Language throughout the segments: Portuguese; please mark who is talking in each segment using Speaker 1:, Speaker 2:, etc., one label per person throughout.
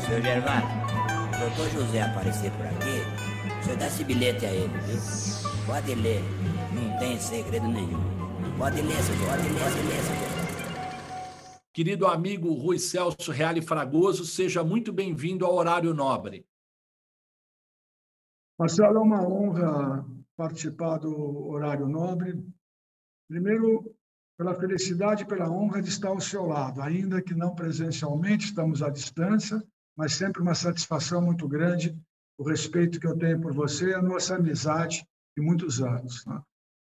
Speaker 1: Seu Gervásio, o doutor José aparecer por aqui, o senhor dá esse bilhete a ele, viu? Pode ler, não tem segredo nenhum. Pode ler, senhor, pode ler, pode ler, senhor.
Speaker 2: Querido amigo Rui Celso Reale Fragoso, seja muito bem-vindo ao Horário Nobre.
Speaker 3: Marcelo, é uma honra participar do Horário Nobre. Primeiro, pela felicidade e pela honra de estar ao seu lado, ainda que não presencialmente, estamos à distância, mas sempre uma satisfação muito grande o respeito que eu tenho por você e a nossa amizade de muitos anos. Né?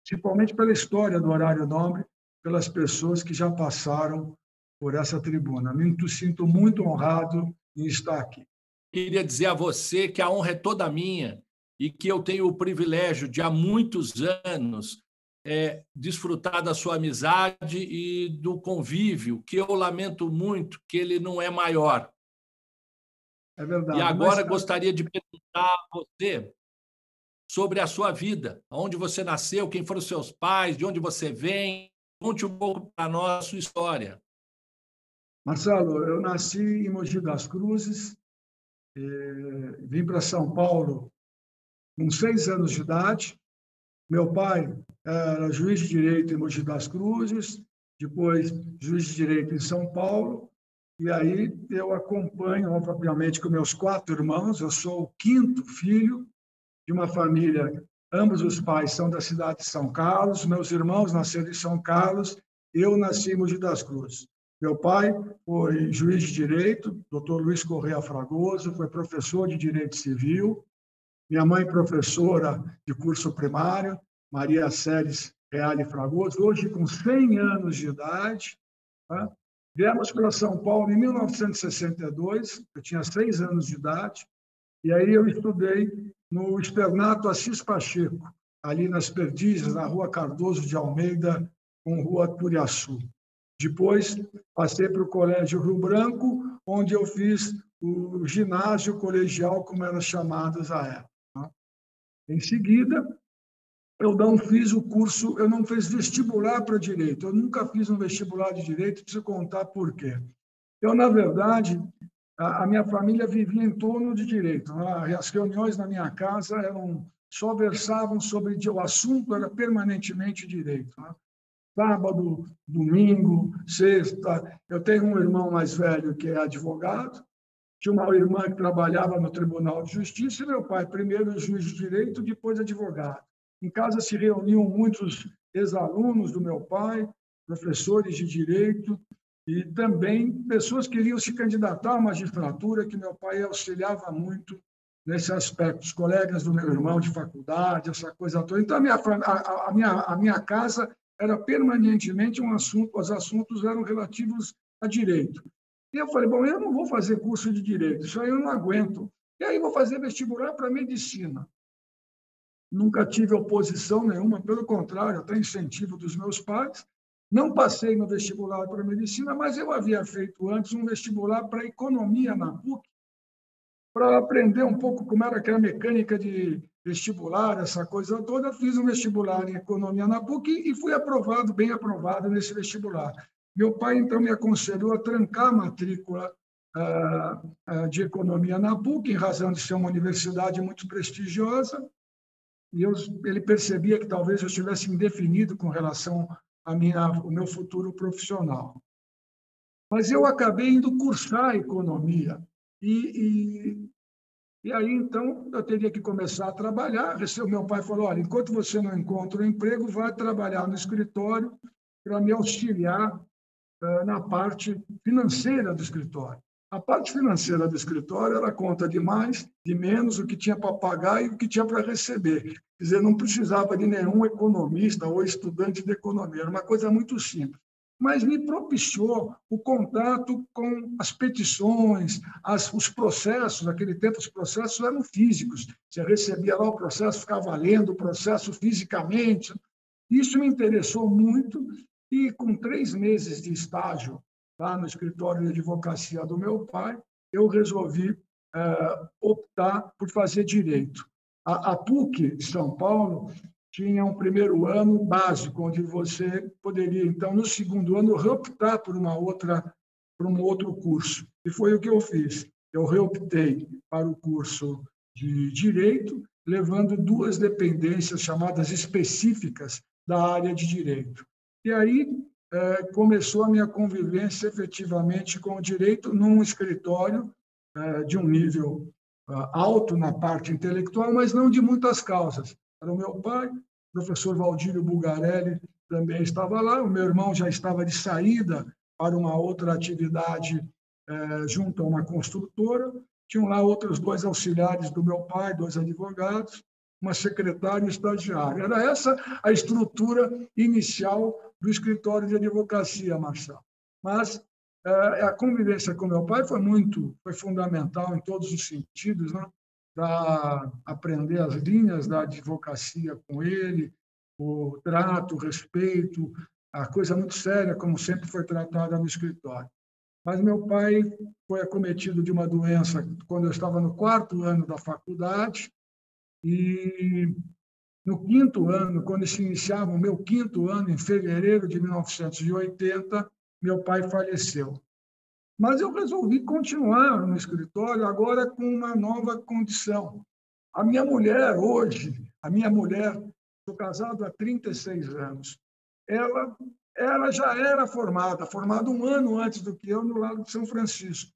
Speaker 3: Principalmente pela história do Horário Nobre, pelas pessoas que já passaram por essa tribuna. Me sinto muito honrado em estar aqui.
Speaker 2: Queria dizer a você que a honra é toda minha e que eu tenho o privilégio de, há muitos anos, é, desfrutar da sua amizade e do convívio, que eu lamento muito que ele não é maior.
Speaker 3: É verdade.
Speaker 2: E agora mas... gostaria de perguntar a você sobre a sua vida, onde você nasceu, quem foram seus pais, de onde você vem. Conte um pouco para nós a sua história.
Speaker 3: Marcelo, eu nasci em Mogi das Cruzes, eh, vim para São Paulo com seis anos de idade. Meu pai era juiz de direito em Mogi das Cruzes, depois juiz de direito em São Paulo, e aí eu acompanho, obviamente, com meus quatro irmãos. Eu sou o quinto filho de uma família, ambos os pais são da cidade de São Carlos, meus irmãos nasceram em São Carlos, eu nasci em Mogi das Cruzes. Meu pai foi juiz de direito, doutor Luiz Correia Fragoso, foi professor de direito civil, minha mãe, professora de curso primário, Maria Séries Reale Fragoso, hoje com 100 anos de idade. Tá? Viemos para São Paulo em 1962, eu tinha seis anos de idade, e aí eu estudei no Externato Assis Pacheco, ali nas Perdizes, na Rua Cardoso de Almeida, com Rua Turiaçu. Depois, passei para o Colégio Rio Branco, onde eu fiz o ginásio colegial, como eram chamados à época. Em seguida, eu não fiz o curso, eu não fiz vestibular para direito. Eu nunca fiz um vestibular de direito, preciso contar por quê. Eu, na verdade, a, a minha família vivia em torno de direito. Né? As reuniões na minha casa eram só versavam sobre o assunto era permanentemente direito. Né? Sábado, domingo, sexta. Eu tenho um irmão mais velho que é advogado, tinha uma irmã que trabalhava no Tribunal de Justiça e meu pai, primeiro juiz de direito, depois advogado. Em casa se reuniam muitos ex-alunos do meu pai, professores de direito e também pessoas que queriam se candidatar à magistratura, que meu pai auxiliava muito nesse aspecto, os colegas do meu irmão de faculdade, essa coisa toda. Então, a minha, a, a minha, a minha casa era permanentemente um assunto, os assuntos eram relativos a direito. E eu falei, bom, eu não vou fazer curso de direito, isso aí eu não aguento. E aí vou fazer vestibular para medicina. Nunca tive oposição nenhuma, pelo contrário, até incentivo dos meus pais. Não passei no vestibular para medicina, mas eu havia feito antes um vestibular para economia na PUC, para aprender um pouco como era aquela mecânica de vestibular, essa coisa toda. Fiz um vestibular em economia na PUC e fui aprovado, bem aprovado nesse vestibular. Meu pai, então, me aconselhou a trancar a matrícula ah, ah, de economia na PUC, em razão de ser uma universidade muito prestigiosa, e eu, ele percebia que talvez eu estivesse indefinido com relação a minha, ao meu futuro profissional. Mas eu acabei indo cursar economia, e, e, e aí, então, eu teria que começar a trabalhar. O meu pai falou: olha, enquanto você não encontra um emprego, vai trabalhar no escritório para me auxiliar na parte financeira do escritório. A parte financeira do escritório era conta de mais, de menos, o que tinha para pagar e o que tinha para receber. Quer dizer, não precisava de nenhum economista ou estudante de economia, era uma coisa muito simples. Mas me propiciou o contato com as petições, as, os processos. Naquele tempo, os processos eram físicos. Você recebia lá o processo, ficava lendo o processo fisicamente. Isso me interessou muito e com três meses de estágio lá no escritório de advocacia do meu pai, eu resolvi é, optar por fazer direito. A, a PUC de São Paulo tinha um primeiro ano básico, onde você poderia, então, no segundo ano, optar por uma outra para um outro curso. E foi o que eu fiz. Eu reoptei para o curso de Direito, levando duas dependências chamadas específicas da área de Direito. E aí é, começou a minha convivência efetivamente com o direito num escritório é, de um nível é, alto na parte intelectual, mas não de muitas causas. Era o meu pai, o professor Valdírio Bugarelli também estava lá, o meu irmão já estava de saída para uma outra atividade é, junto a uma construtora, tinham lá outros dois auxiliares do meu pai, dois advogados, uma secretária e um estagiário. Era essa a estrutura inicial do escritório de advocacia, Marcelo. Mas é, a convivência com meu pai foi muito, foi fundamental em todos os sentidos, né? para aprender as linhas da advocacia com ele, o trato, o respeito, a coisa muito séria, como sempre foi tratada no escritório. Mas meu pai foi acometido de uma doença quando eu estava no quarto ano da faculdade e no quinto ano, quando se iniciava o meu quinto ano, em fevereiro de 1980, meu pai faleceu. Mas eu resolvi continuar no escritório, agora com uma nova condição. A minha mulher, hoje, a minha mulher, estou casado há 36 anos, ela, ela já era formada, formada um ano antes do que eu, no Lago de São Francisco.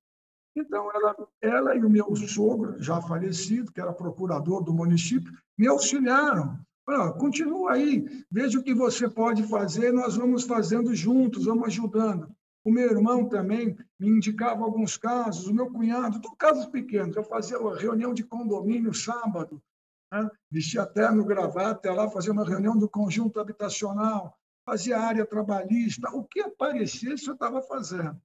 Speaker 3: Então, ela, ela e o meu sogro, já falecido, que era procurador do município, me auxiliaram. Falaram, continua aí, veja o que você pode fazer, nós vamos fazendo juntos, vamos ajudando. O meu irmão também me indicava alguns casos, o meu cunhado, todos casos pequenos. Eu fazia uma reunião de condomínio sábado, né? vestia terno, gravata, lá fazia uma reunião do conjunto habitacional, fazia área trabalhista, o que aparecesse eu estava fazendo.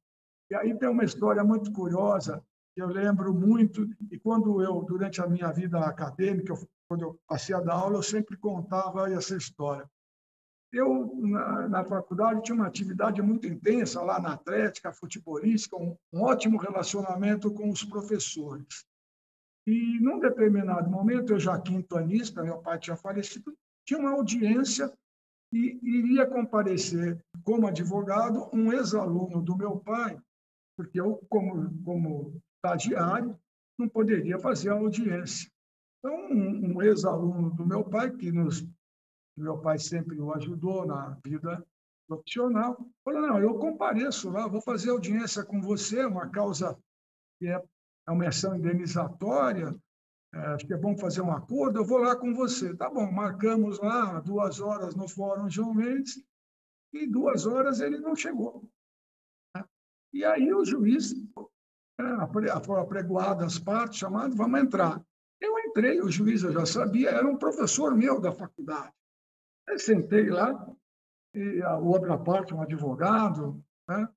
Speaker 3: E aí tem uma história muito curiosa, que eu lembro muito, e quando eu, durante a minha vida acadêmica, quando eu passei a dar aula, eu sempre contava essa história. Eu, na, na, faculdade, tinha uma atividade muito intensa lá na atlética, futebolística, um, um ótimo relacionamento com os professores. E, num determinado momento, eu já quintonista, meu pai tinha falecido, tinha uma audiência e iria comparecer como advogado um ex-aluno do meu pai, porque eu, como, como estagiário, não poderia fazer a audiência. Então, um, um ex-aluno do meu pai, que nos, meu pai sempre o ajudou na vida profissional, falou: não, eu compareço lá, vou fazer audiência com você, uma causa que é, é uma ação indenizatória, é, acho que é bom fazer um acordo, eu vou lá com você. Tá bom, marcamos lá duas horas no Fórum João Mendes, e duas horas ele não chegou. E aí o juiz, é, foram apregoadas as partes, chamado, vamos entrar. Eu entrei, o juiz eu já sabia, era um professor meu da faculdade. Eu sentei lá, e a outra parte, um advogado, né?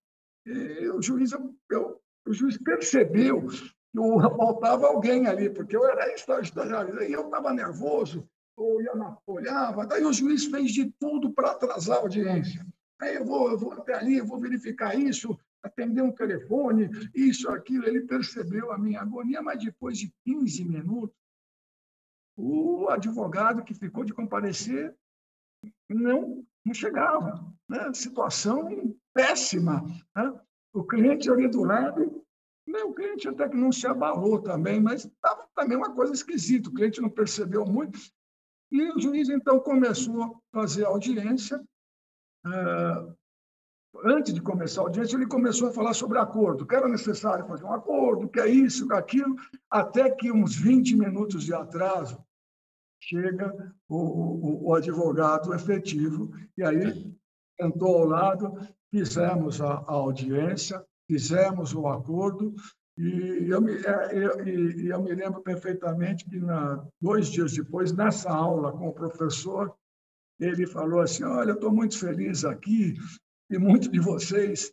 Speaker 3: e o juiz, eu, o juiz percebeu que faltava alguém ali, porque eu era estagiário, e eu estava nervoso, eu ia na, olhava, daí o juiz fez de tudo para atrasar a audiência. Aí eu vou, eu vou até ali, eu vou verificar isso, atender um telefone, isso, aquilo. Ele percebeu a minha agonia, mas depois de 15 minutos, o advogado que ficou de comparecer não, não chegava. Né? Situação péssima. Né? O cliente ali do lado, né? o cliente até que não se abalou também, mas estava também uma coisa esquisita. O cliente não percebeu muito. E o juiz, então, começou a fazer audiência. Uh, antes de começar a audiência, ele começou a falar sobre acordo, que era necessário fazer um acordo, que é isso, que é aquilo, até que uns 20 minutos de atraso chega o, o, o advogado efetivo, e aí sentou ao lado, fizemos a, a audiência, fizemos o acordo, e eu me, é, eu, eu me lembro perfeitamente que, na, dois dias depois, nessa aula com o professor, ele falou assim: Olha, eu estou muito feliz aqui, e muitos de vocês,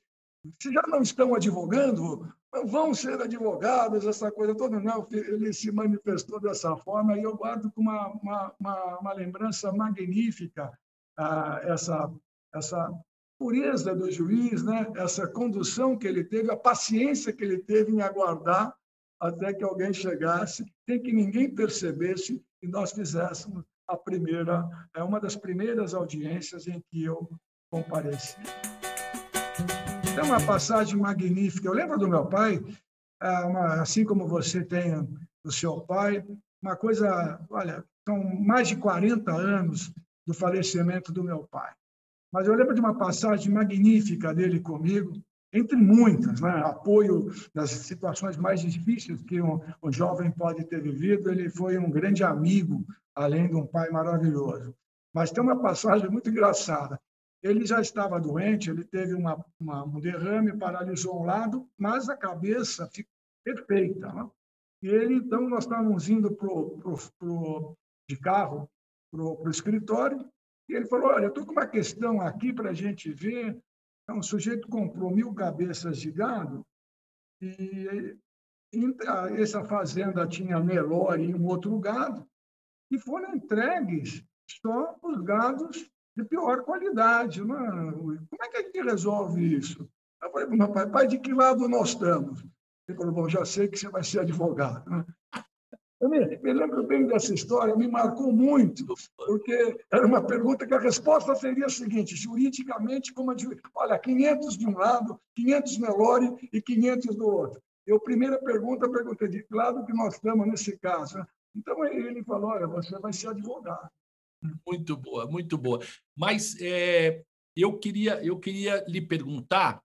Speaker 3: se já não estão advogando, vão ser advogados, essa coisa toda. Não, ele se manifestou dessa forma e eu guardo com uma, uma, uma, uma lembrança magnífica ah, essa, essa pureza do juiz, né? essa condução que ele teve, a paciência que ele teve em aguardar até que alguém chegasse, sem que ninguém percebesse e nós fizéssemos a primeira, é uma das primeiras audiências em que eu comparecer. tem uma passagem magnífica. Eu lembro do meu pai, ah, assim como você tem do seu pai, uma coisa, olha, são mais de 40 anos do falecimento do meu pai. Mas eu lembro de uma passagem magnífica dele comigo, entre muitas, né? apoio nas situações mais difíceis que um, um jovem pode ter vivido. Ele foi um grande amigo, além de um pai maravilhoso. Mas tem uma passagem muito engraçada. Ele já estava doente, ele teve uma, uma, um derrame, paralisou um lado, mas a cabeça ficou perfeita. Né? E ele, então, nós estávamos indo pro, pro, pro, de carro para o escritório, e ele falou: Olha, estou com uma questão aqui para a gente ver. Então, o sujeito comprou mil cabeças de gado e, essa fazenda tinha Nelore e um outro gado, e foram entregues só os gados de pior qualidade. Né? Como é que a gente resolve isso? Eu falei para meu pai, pai, de que lado nós estamos? Ele falou, bom, já sei que você vai ser advogado. Né? Eu me, me, lembro bem dessa história, me marcou muito, porque era uma pergunta que a resposta seria a seguinte: juridicamente, como a, olha, 500 de um lado, 500 Nelore e 500 do outro. Eu, primeira pergunta, perguntei de que lado que nós estamos nesse caso. Então, ele falou: olha, você vai ser advogado.
Speaker 2: Muito boa, muito boa. Mas é, eu, queria, eu queria lhe perguntar: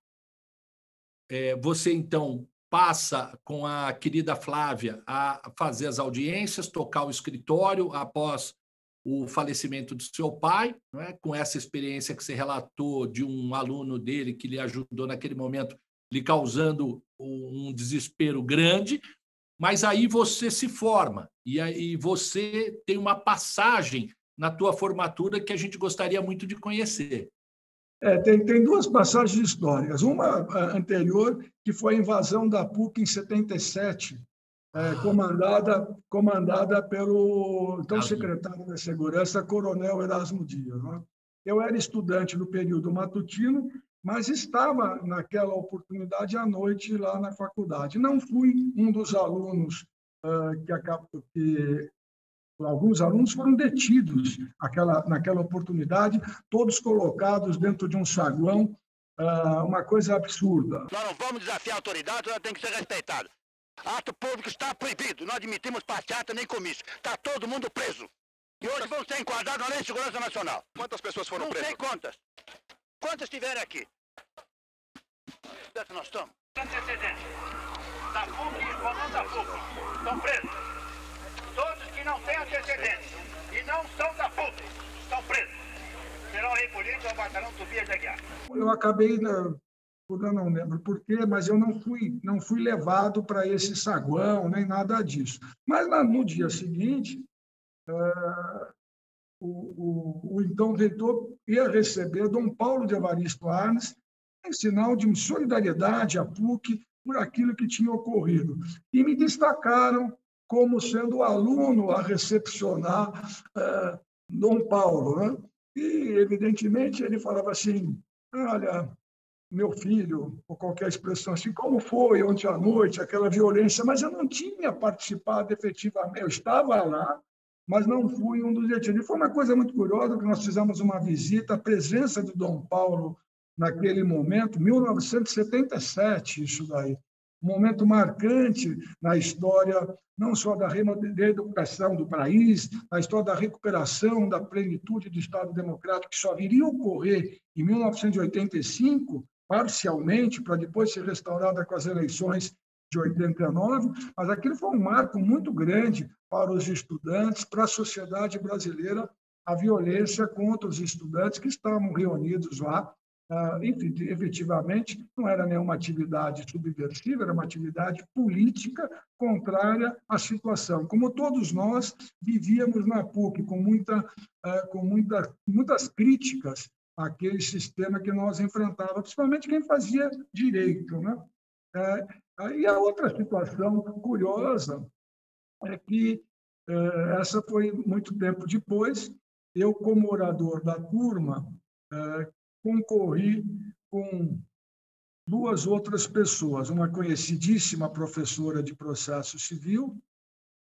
Speaker 2: é, você então passa com a querida Flávia a fazer as audiências, tocar o escritório após o falecimento do seu pai, é? com essa experiência que você relatou de um aluno dele que lhe ajudou naquele momento, lhe causando um desespero grande, mas aí você se forma e aí você tem uma passagem na tua formatura que a gente gostaria muito de conhecer.
Speaker 3: É, tem, tem duas passagens históricas. Uma anterior, que foi a invasão da PUC em 77, é, ah. comandada, comandada pelo então secretário da Segurança, Coronel Erasmo Dias. Né? Eu era estudante no período matutino, mas estava naquela oportunidade à noite lá na faculdade. Não fui um dos alunos uh, que, que Alguns alunos foram detidos aquela, naquela oportunidade, todos colocados dentro de um saguão, ah, uma coisa absurda.
Speaker 4: Nós não vamos desafiar a autoridade, ela tem que ser respeitada. Ato público está proibido, não admitimos passeata nem comício. Está todo mundo preso. E hoje vão ser enquadrados na Lei de Segurança Nacional.
Speaker 5: Quantas pessoas foram
Speaker 4: não
Speaker 5: presas?
Speaker 4: Não sei quantas. Quantas estiverem aqui? Nós estamos. Antecedentes. Da FUC e comando da FUC. Estão presos que não têm antecedentes e não são da PUC estão presos. Serão recolhidos ao batalhão Tobias de Aguiar.
Speaker 3: Eu acabei, né, eu não lembro porquê, mas eu não fui, não fui levado para esse saguão, nem nada disso. Mas no dia seguinte, uh, o, o, o, então reitor ia receber Dom Paulo de Evaristo Arnes em sinal de solidariedade à PUC por aquilo que tinha ocorrido. E me destacaram como sendo o aluno a recepcionar é, Dom Paulo. Né? E, evidentemente, ele falava assim: olha, meu filho, ou qualquer expressão assim, como foi ontem à noite aquela violência, mas eu não tinha participado efetivamente, eu estava lá, mas não fui um dos detidos. E foi uma coisa muito curiosa, que nós fizemos uma visita, a presença de Dom Paulo naquele momento, 1977, isso daí, um momento marcante na história não só da reeducação do país, na história da recuperação da plenitude do Estado Democrático, que só viria a ocorrer em 1985, parcialmente, para depois ser restaurada com as eleições de 89, mas aquilo foi um marco muito grande para os estudantes, para a sociedade brasileira, a violência contra os estudantes que estavam reunidos lá enfim, efetivamente, não era nenhuma atividade subversiva, era uma atividade política contrária à situação. Como todos nós vivíamos na PUC com, muita, ah, com muita, muitas críticas àquele sistema que nós enfrentávamos, principalmente quem fazia direito. Né? É, e a outra situação curiosa é que é, essa foi muito tempo depois, eu, como orador da turma, é, concorri com duas outras pessoas, uma conhecidíssima professora de processo civil,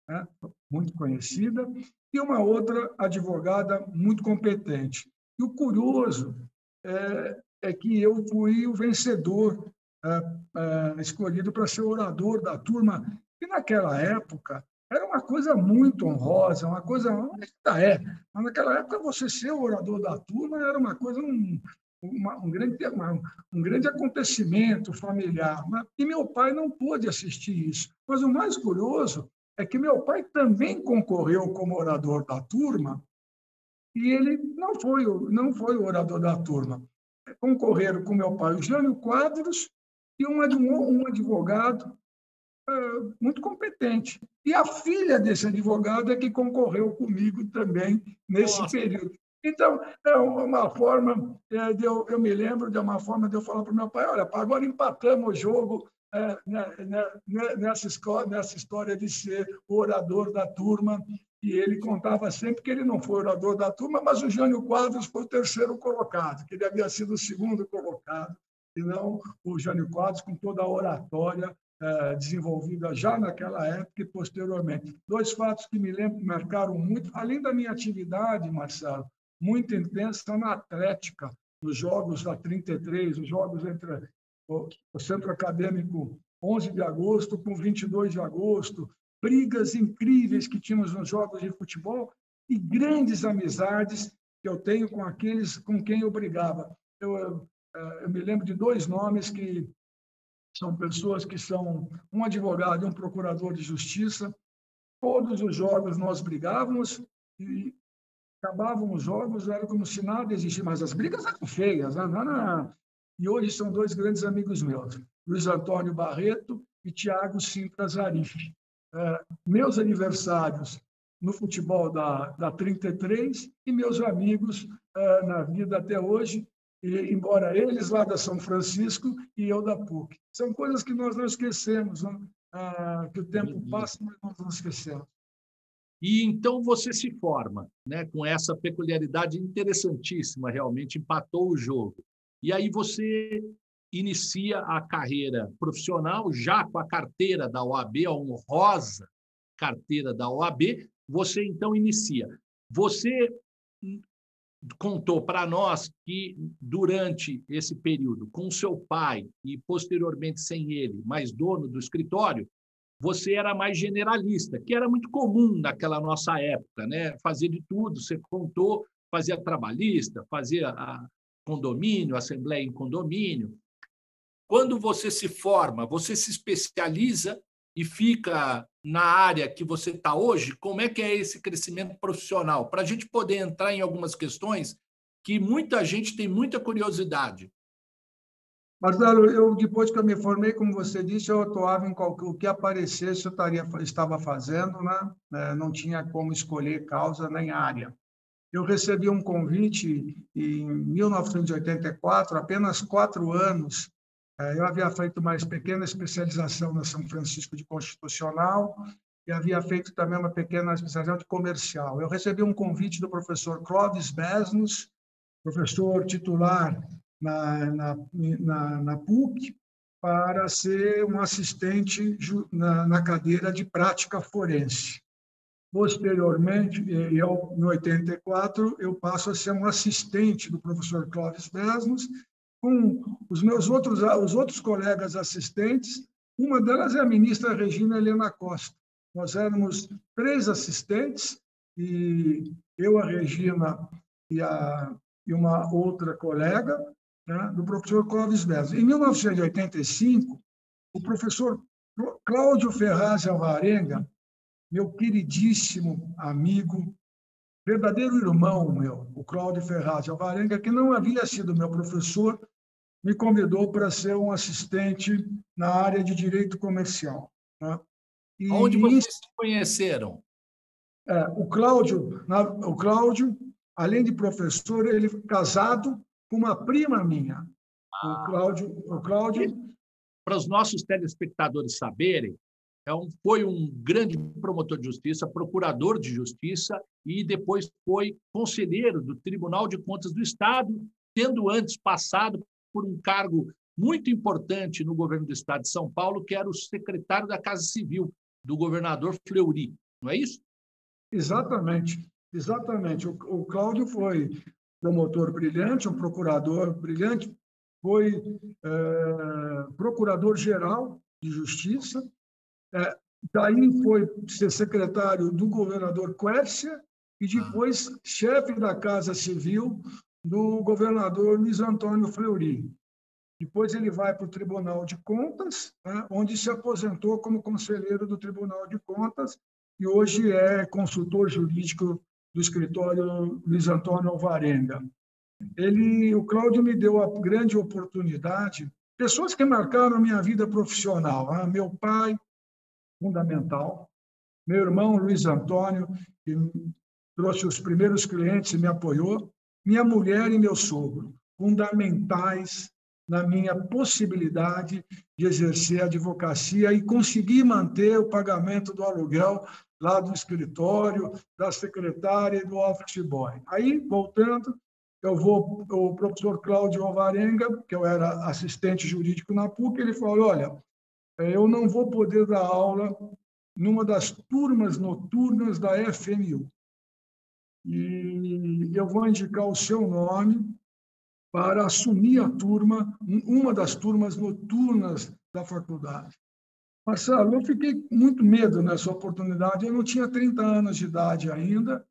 Speaker 3: né, muito conhecida, e uma outra advogada muito competente. E o curioso é é que eu fui o vencedor é, é, escolhido para ser orador da turma. E naquela época era uma coisa muito honrosa, uma coisa ainda é, mas naquela época você ser orador da turma era uma coisa um, uma, um, grande, uma, um grande acontecimento familiar. Né? E meu pai não pôde assistir isso. Mas o mais curioso é que meu pai também concorreu como orador da turma e ele não foi, não foi o orador da turma. Concorreram com meu pai o Jânio Quadros e um, um advogado uh, muito competente. E a filha desse advogado é que concorreu comigo também nesse Nossa. período. Então, é uma forma, é, de eu, eu me lembro de uma forma de eu falar para o meu pai, olha, agora empatamos o jogo é, né, né, né, nessa, escola, nessa história de ser orador da turma, e ele contava sempre que ele não foi orador da turma, mas o Jânio Quadros foi o terceiro colocado, que ele havia sido o segundo colocado, e não o Jânio Quadros com toda a oratória é, desenvolvida já naquela época e posteriormente. Dois fatos que me lembro, marcaram muito, além da minha atividade, Marcelo, muito intensa na Atlética, nos Jogos da 33, os Jogos entre o Centro Acadêmico 11 de agosto com 22 de agosto, brigas incríveis que tínhamos nos jogos de futebol e grandes amizades que eu tenho com aqueles com quem eu brigava. Eu, eu, eu me lembro de dois nomes que são pessoas que são um advogado e um procurador de justiça. Todos os jogos nós brigávamos e acabavam os jogos, era como se nada existisse, mas as brigas eram feias. Né? Não, não, E hoje são dois grandes amigos meus, Luiz Antônio Barreto e Tiago Sintra Zarif. É, meus aniversários no futebol da, da 33 e meus amigos é, na vida até hoje, e, embora eles lá da São Francisco e eu da PUC. São coisas que nós não esquecemos, né? ah, que o tempo passa, mas nós não esquecemos.
Speaker 2: E então você se forma, né, com essa peculiaridade interessantíssima, realmente empatou o jogo. E aí você inicia a carreira profissional já com a carteira da OAB, a honrosa carteira da OAB, você então inicia. Você contou para nós que durante esse período, com seu pai e posteriormente sem ele, mais dono do escritório, você era mais generalista, que era muito comum naquela nossa época, né? Fazia de tudo, você contou, fazia trabalhista, fazia condomínio, assembleia em condomínio. Quando você se forma, você se especializa e fica na área que você está hoje, como é que é esse crescimento profissional? Para a gente poder entrar em algumas questões que muita gente tem muita curiosidade.
Speaker 3: Marcelo, eu depois que eu me formei, como você disse, eu atuava em qualquer, o que aparecesse, eu estaria, estava fazendo, né? É, não tinha como escolher causa nem área. Eu recebi um convite em 1984, apenas quatro anos. É, eu havia feito uma pequena especialização na São Francisco de Constitucional e havia feito também uma pequena especialização de comercial. Eu recebi um convite do professor Clóvis Besnos, professor titular na, na, na, na PUC para ser um assistente na, na cadeira de prática forense. Posteriormente, em 84, eu passo a ser um assistente do professor Clóvis Besnos, com os meus outros, os outros colegas assistentes. Uma delas é a ministra Regina Helena Costa. Nós éramos três assistentes, e eu, a Regina e, a, e uma outra colega, né, do professor Clóvis Bezos. Em 1985, o professor Cláudio Ferraz Alvarenga, meu queridíssimo amigo, verdadeiro irmão meu, o Cláudio Ferraz Alvarenga, que não havia sido meu professor, me convidou para ser um assistente na área de direito comercial. Né?
Speaker 2: E, Onde vocês se conheceram?
Speaker 3: É, o Cláudio, o Cláudio, além de professor, ele casado com uma prima minha, ah. o Cláudio. O Cláudio...
Speaker 2: Para os nossos telespectadores saberem, é um, foi um grande promotor de justiça, procurador de justiça e depois foi conselheiro do Tribunal de Contas do Estado, tendo antes passado por um cargo muito importante no governo do Estado de São Paulo, que era o secretário da Casa Civil do governador Fleury, não é isso?
Speaker 3: Exatamente, exatamente. O, o Cláudio foi promotor brilhante, um procurador brilhante, foi é, procurador-geral de Justiça, é, daí foi ser secretário do governador Quércia e depois chefe da Casa Civil do governador Luiz Antônio Fleury. Depois ele vai para o Tribunal de Contas, né, onde se aposentou como conselheiro do Tribunal de Contas e hoje é consultor jurídico do escritório Luiz Antônio Alvarenga. Ele, o Cláudio me deu a grande oportunidade, pessoas que marcaram a minha vida profissional, né? meu pai, fundamental, meu irmão Luiz Antônio, que trouxe os primeiros clientes e me apoiou, minha mulher e meu sogro, fundamentais na minha possibilidade de exercer a advocacia e conseguir manter o pagamento do aluguel lá do escritório, da secretária e do office boy. Aí, voltando, eu vou, o professor Cláudio Alvarenga, que eu era assistente jurídico na PUC, ele falou, olha, eu não vou poder dar aula numa das turmas noturnas da FMU. E eu vou indicar o seu nome para assumir a turma, uma das turmas noturnas da faculdade. Marcelo, eu fiquei muito medo nessa oportunidade. Eu não tinha 30 anos de idade ainda,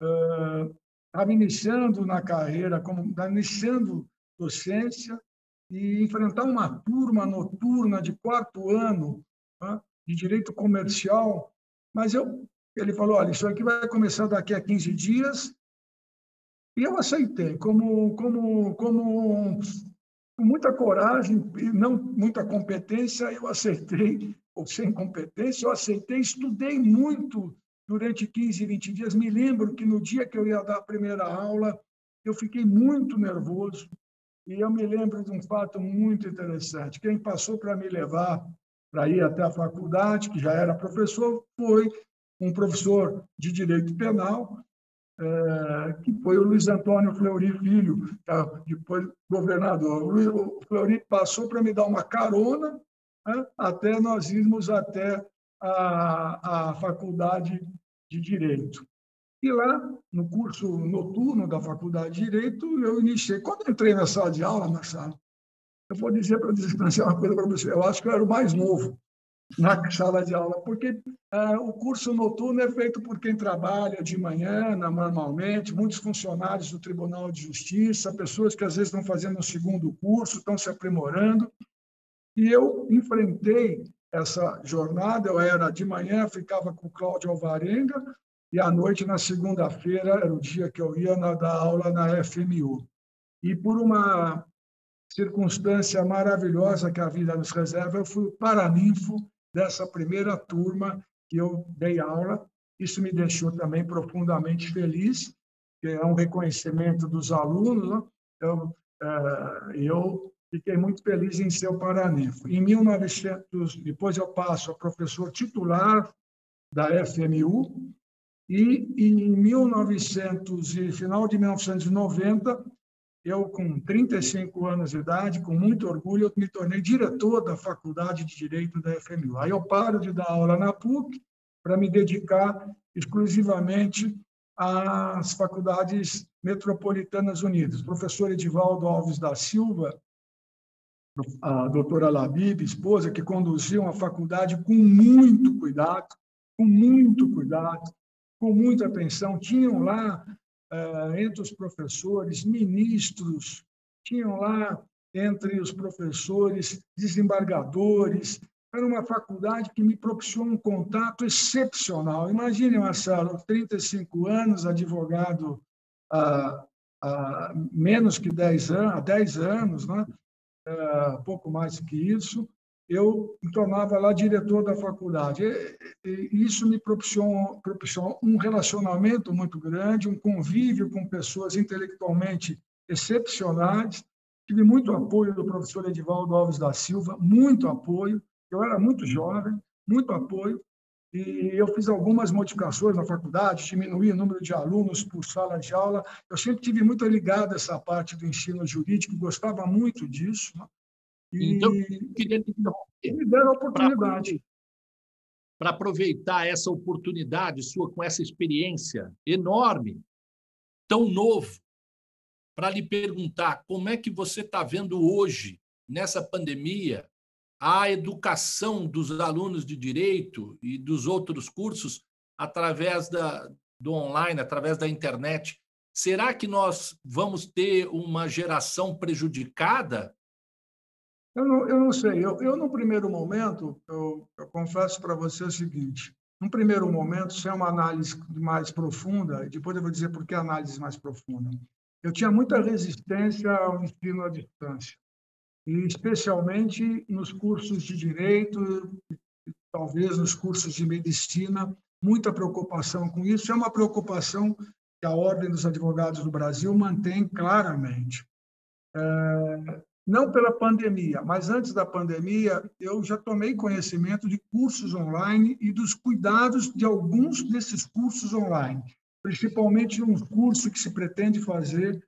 Speaker 3: estava uh, iniciando na carreira, como iniciando docência, e enfrentar uma turma noturna de quarto ano de direito comercial. Mas eu, ele falou: olha, isso aqui vai começar daqui a 15 dias. E eu aceitei, como, como, como com muita coragem e não muita competência, eu aceitei, ou sem competência, eu aceitei, estudei muito durante 15, 20 dias. Me lembro que no dia que eu ia dar a primeira aula, eu fiquei muito nervoso. E eu me lembro de um fato muito interessante. Quem passou para me levar para ir até a faculdade, que já era professor, foi um professor de direito penal, é, que foi o Luiz Antônio Fleury Filho, tá? depois governador. O Fleury passou para me dar uma carona né? até nós irmos até a, a faculdade de Direito. E lá, no curso noturno da Faculdade de Direito, eu iniciei. Quando eu entrei na sala de aula, Marcelo, eu vou dizer para dizer uma coisa para você, eu acho que eu era o mais novo na sala de aula, porque ah, o curso noturno é feito por quem trabalha de manhã, normalmente, muitos funcionários do Tribunal de Justiça, pessoas que às vezes estão fazendo um segundo curso, estão se aprimorando. E eu enfrentei essa jornada, eu era de manhã, ficava com o Cláudio Alvarenga, e à noite, na segunda-feira, era o dia que eu ia na, dar aula na FMU. E por uma circunstância maravilhosa que a vida nos reserva, eu fui paraninfo dessa primeira turma que eu dei aula. Isso me deixou também profundamente feliz, que é um reconhecimento dos alunos. Né? Eu, é, eu fiquei muito feliz em ser o Paraninfo. Em 1900, depois eu passo a professor titular da FMU, e em 1900 e final de 1990 eu, com 35 anos de idade, com muito orgulho, eu me tornei diretor da Faculdade de Direito da FMU. Aí eu paro de dar aula na PUC para me dedicar exclusivamente às faculdades metropolitanas unidas. O professor Edivaldo Alves da Silva, a doutora Labib, esposa, que conduziu a faculdade com muito cuidado, com muito cuidado, com muita atenção. Tinham lá entre os professores, ministros, tinham lá entre os professores desembargadores. Era uma faculdade que me propiciou um contato excepcional. Imagine, Marcelo, 35 anos, advogado há, menos que 10 anos, há 10 anos, né? Uh, pouco mais que isso, eu me tornava lá diretor da faculdade. E, isso me propiciou, propiciou um relacionamento muito grande, um convívio com pessoas intelectualmente excepcionais. Tive muito apoio do professor Edivaldo Alves da Silva, muito apoio. Eu era muito jovem, muito apoio. E eu fiz algumas modificações na faculdade, diminuí o número de alunos por sala de aula. Eu sempre tive muito ligado a essa parte do ensino jurídico, gostava muito disso. Né?
Speaker 2: Então, eu queria te interromper.
Speaker 3: Me deram a oportunidade.
Speaker 2: Para aproveitar essa oportunidade sua com essa experiência enorme, tão novo, para lhe perguntar como é que você está vendo hoje, nessa pandemia, a educação dos alunos de direito e dos outros cursos através da, do online, através da internet. Será que nós vamos ter uma geração prejudicada?
Speaker 3: Eu não, eu não sei. Eu, eu, no primeiro momento, eu, eu confesso para você o seguinte: num primeiro momento, sem uma análise mais profunda, depois eu vou dizer por que análise mais profunda. Eu tinha muita resistência ao ensino à distância, e especialmente nos cursos de direito, talvez nos cursos de medicina, muita preocupação com isso. É uma preocupação que a Ordem dos Advogados do Brasil mantém claramente. É, não pela pandemia, mas antes da pandemia, eu já tomei conhecimento de cursos online e dos cuidados de alguns desses cursos online, principalmente um curso que se pretende fazer,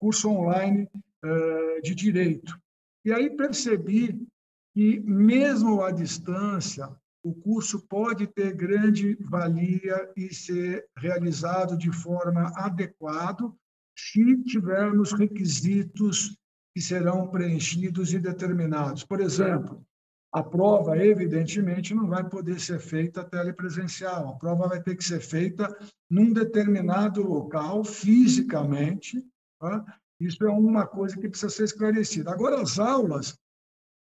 Speaker 3: curso online uh, de direito. E aí percebi que, mesmo à distância, o curso pode ter grande valia e ser realizado de forma adequada se tivermos requisitos que serão preenchidos e determinados. Por exemplo, a prova, evidentemente, não vai poder ser feita telepresencial. A prova vai ter que ser feita num determinado local, fisicamente. Tá? Isso é uma coisa que precisa ser esclarecida. Agora, as aulas,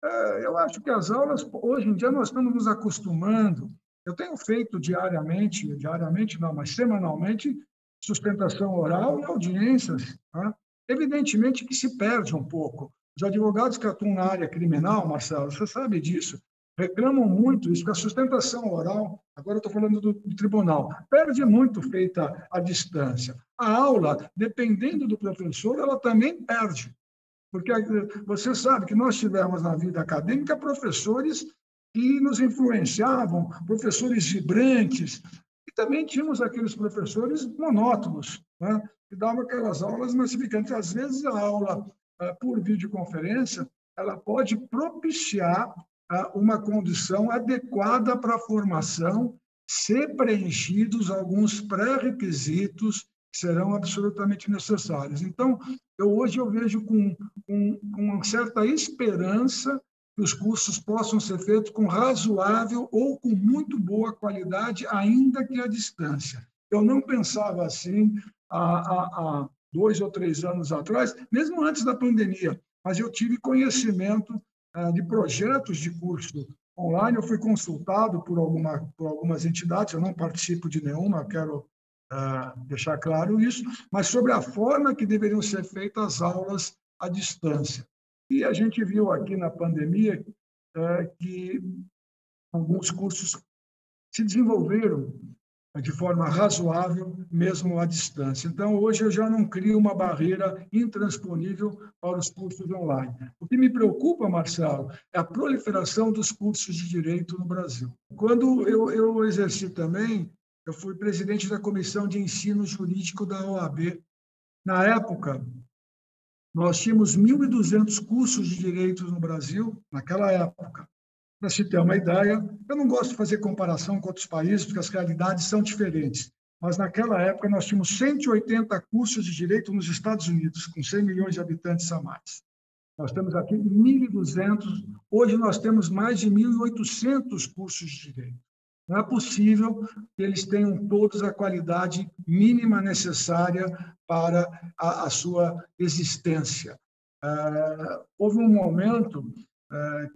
Speaker 3: é, eu acho que as aulas, hoje em dia, nós estamos nos acostumando. Eu tenho feito diariamente, diariamente não, mas semanalmente, sustentação oral e audiências. Tá? Evidentemente que se perde um pouco. Os advogados que atuam na área criminal, Marcelo, você sabe disso, reclamam muito isso, que a sustentação oral, agora eu estou falando do, do, tribunal, perde muito feita à distância. A aula, dependendo do professor, ela também perde. Porque você sabe que nós tivemos na vida acadêmica professores que nos influenciavam, professores vibrantes, e também tínhamos aqueles professores monótonos, né? Que davam aquelas aulas massificantes. Às vezes, a aula eh, por videoconferência ela pode propiciar eh, uma condição adequada para a formação, ser preenchidos alguns pré-requisitos que serão absolutamente necessários. Então, eu hoje eu vejo com, com, com uma certa esperança que os cursos possam ser feitos com razoável ou com muito boa qualidade, ainda que à distância. Eu não pensava assim há, há, dois ou três anos atrás, mesmo antes da pandemia, mas eu tive conhecimento ah, de projetos de curso online. Eu fui consultado por, alguma, por algumas entidades, eu não participo de nenhuma, quero ah, deixar claro isso, mas sobre a forma que deveriam ser feitas as aulas à distância. E a gente viu aqui na pandemia ah, que alguns cursos se desenvolveram de forma razoável, mesmo à distância. Então, hoje eu já não crio uma barreira intransponível para os cursos online. O que me preocupa, Marcelo, é a proliferação dos cursos de direito no Brasil. Quando eu, eu exerci também, eu fui presidente da Comissão de Ensino Jurídico da OAB. Na época, nós tínhamos 1.200 cursos de direito no Brasil, naquela época. Para se ter uma ideia, eu não gosto de fazer comparação com outros países, porque as realidades são diferentes. Mas naquela época nós tínhamos 180 cursos de direito nos Estados Unidos, com 100 milhões de habitantes a mais. Nós temos aqui 1.200, hoje nós temos mais de 1.800 cursos de direito. Não é possível que eles tenham todos a qualidade mínima necessária para a, a sua existência. Uh, houve um momento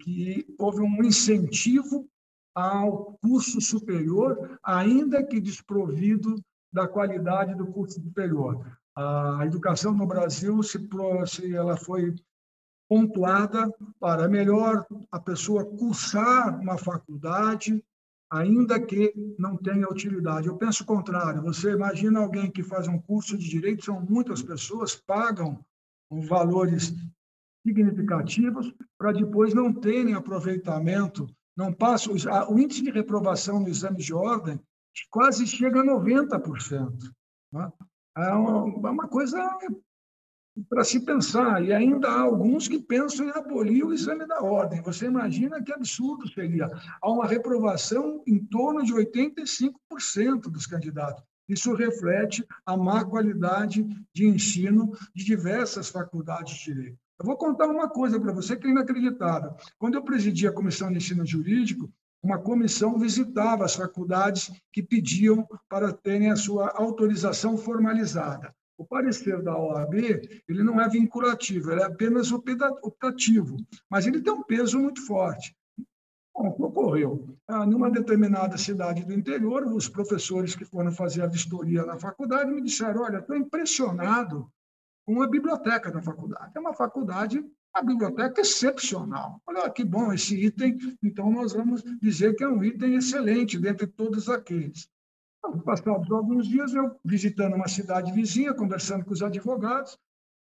Speaker 3: que houve um incentivo ao curso superior, ainda que desprovido da qualidade do curso superior. A educação no Brasil, se, se ela foi pontuada para melhor a pessoa cursar uma faculdade, ainda que não tenha utilidade. Eu penso o contrário. Você imagina alguém que faz um curso de direito, são muitas pessoas, pagam valores significativos para depois não terem aproveitamento, não passam, o índice de reprovação no exame de ordem quase chega a 90%. Né? É uma, é uma coisa para se pensar, e ainda há alguns que pensam em abolir o exame da ordem. Você imagina que absurdo seria. Há uma reprovação em torno de 85% dos candidatos. Isso reflete a má qualidade de ensino de diversas faculdades de direito. Eu vou contar uma coisa para você que é inacreditável. Quando eu presidi a Comissão de Ensino Jurídico, uma comissão visitava as faculdades que pediam para terem a sua autorização formalizada. O parecer da OAB ele não é vinculativo, ele é apenas optativo, mas ele tem um peso muito forte. Bom, ocorreu? Ah, numa determinada cidade do interior, os professores que foram fazer a vistoria na faculdade me disseram: Olha, estou impressionado com a biblioteca da faculdade. É uma faculdade, a biblioteca excepcional. Olha que bom esse item, então nós vamos dizer que é um item excelente dentre todos aqueles. Passados alguns dias, eu visitando uma cidade vizinha, conversando com os advogados,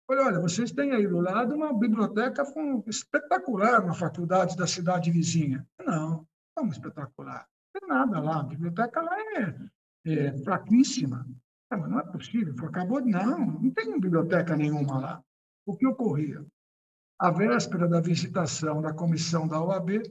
Speaker 3: falei, olha, vocês têm aí do lado uma biblioteca espetacular na faculdade da cidade vizinha. Não, não é espetacular. Não tem nada lá, a biblioteca lá é, é fraquíssima. Ah, mas não é possível, acabou de... Não, não tem biblioteca nenhuma lá. O que ocorria? À véspera da visitação da comissão da OAB,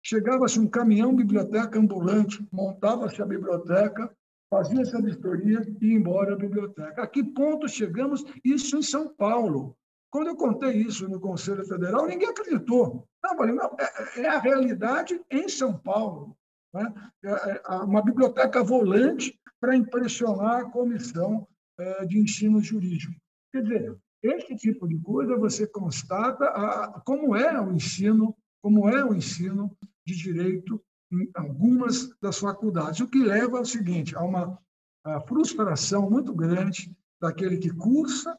Speaker 3: chegava-se um caminhão biblioteca ambulante, montava-se a biblioteca, fazia-se a vistoria e ia embora a biblioteca. A que ponto chegamos? Isso em São Paulo. Quando eu contei isso no Conselho Federal, ninguém acreditou. Não, falei, não, é, é a realidade em São Paulo. Né? É, é uma biblioteca volante para impressionar a comissão é, de ensino jurídico. Quer dizer, esse tipo de coisa você constata como é o ensino, como é o ensino de direito em algumas das faculdades, o que leva ao seguinte, a uma frustração muito grande daquele que cursa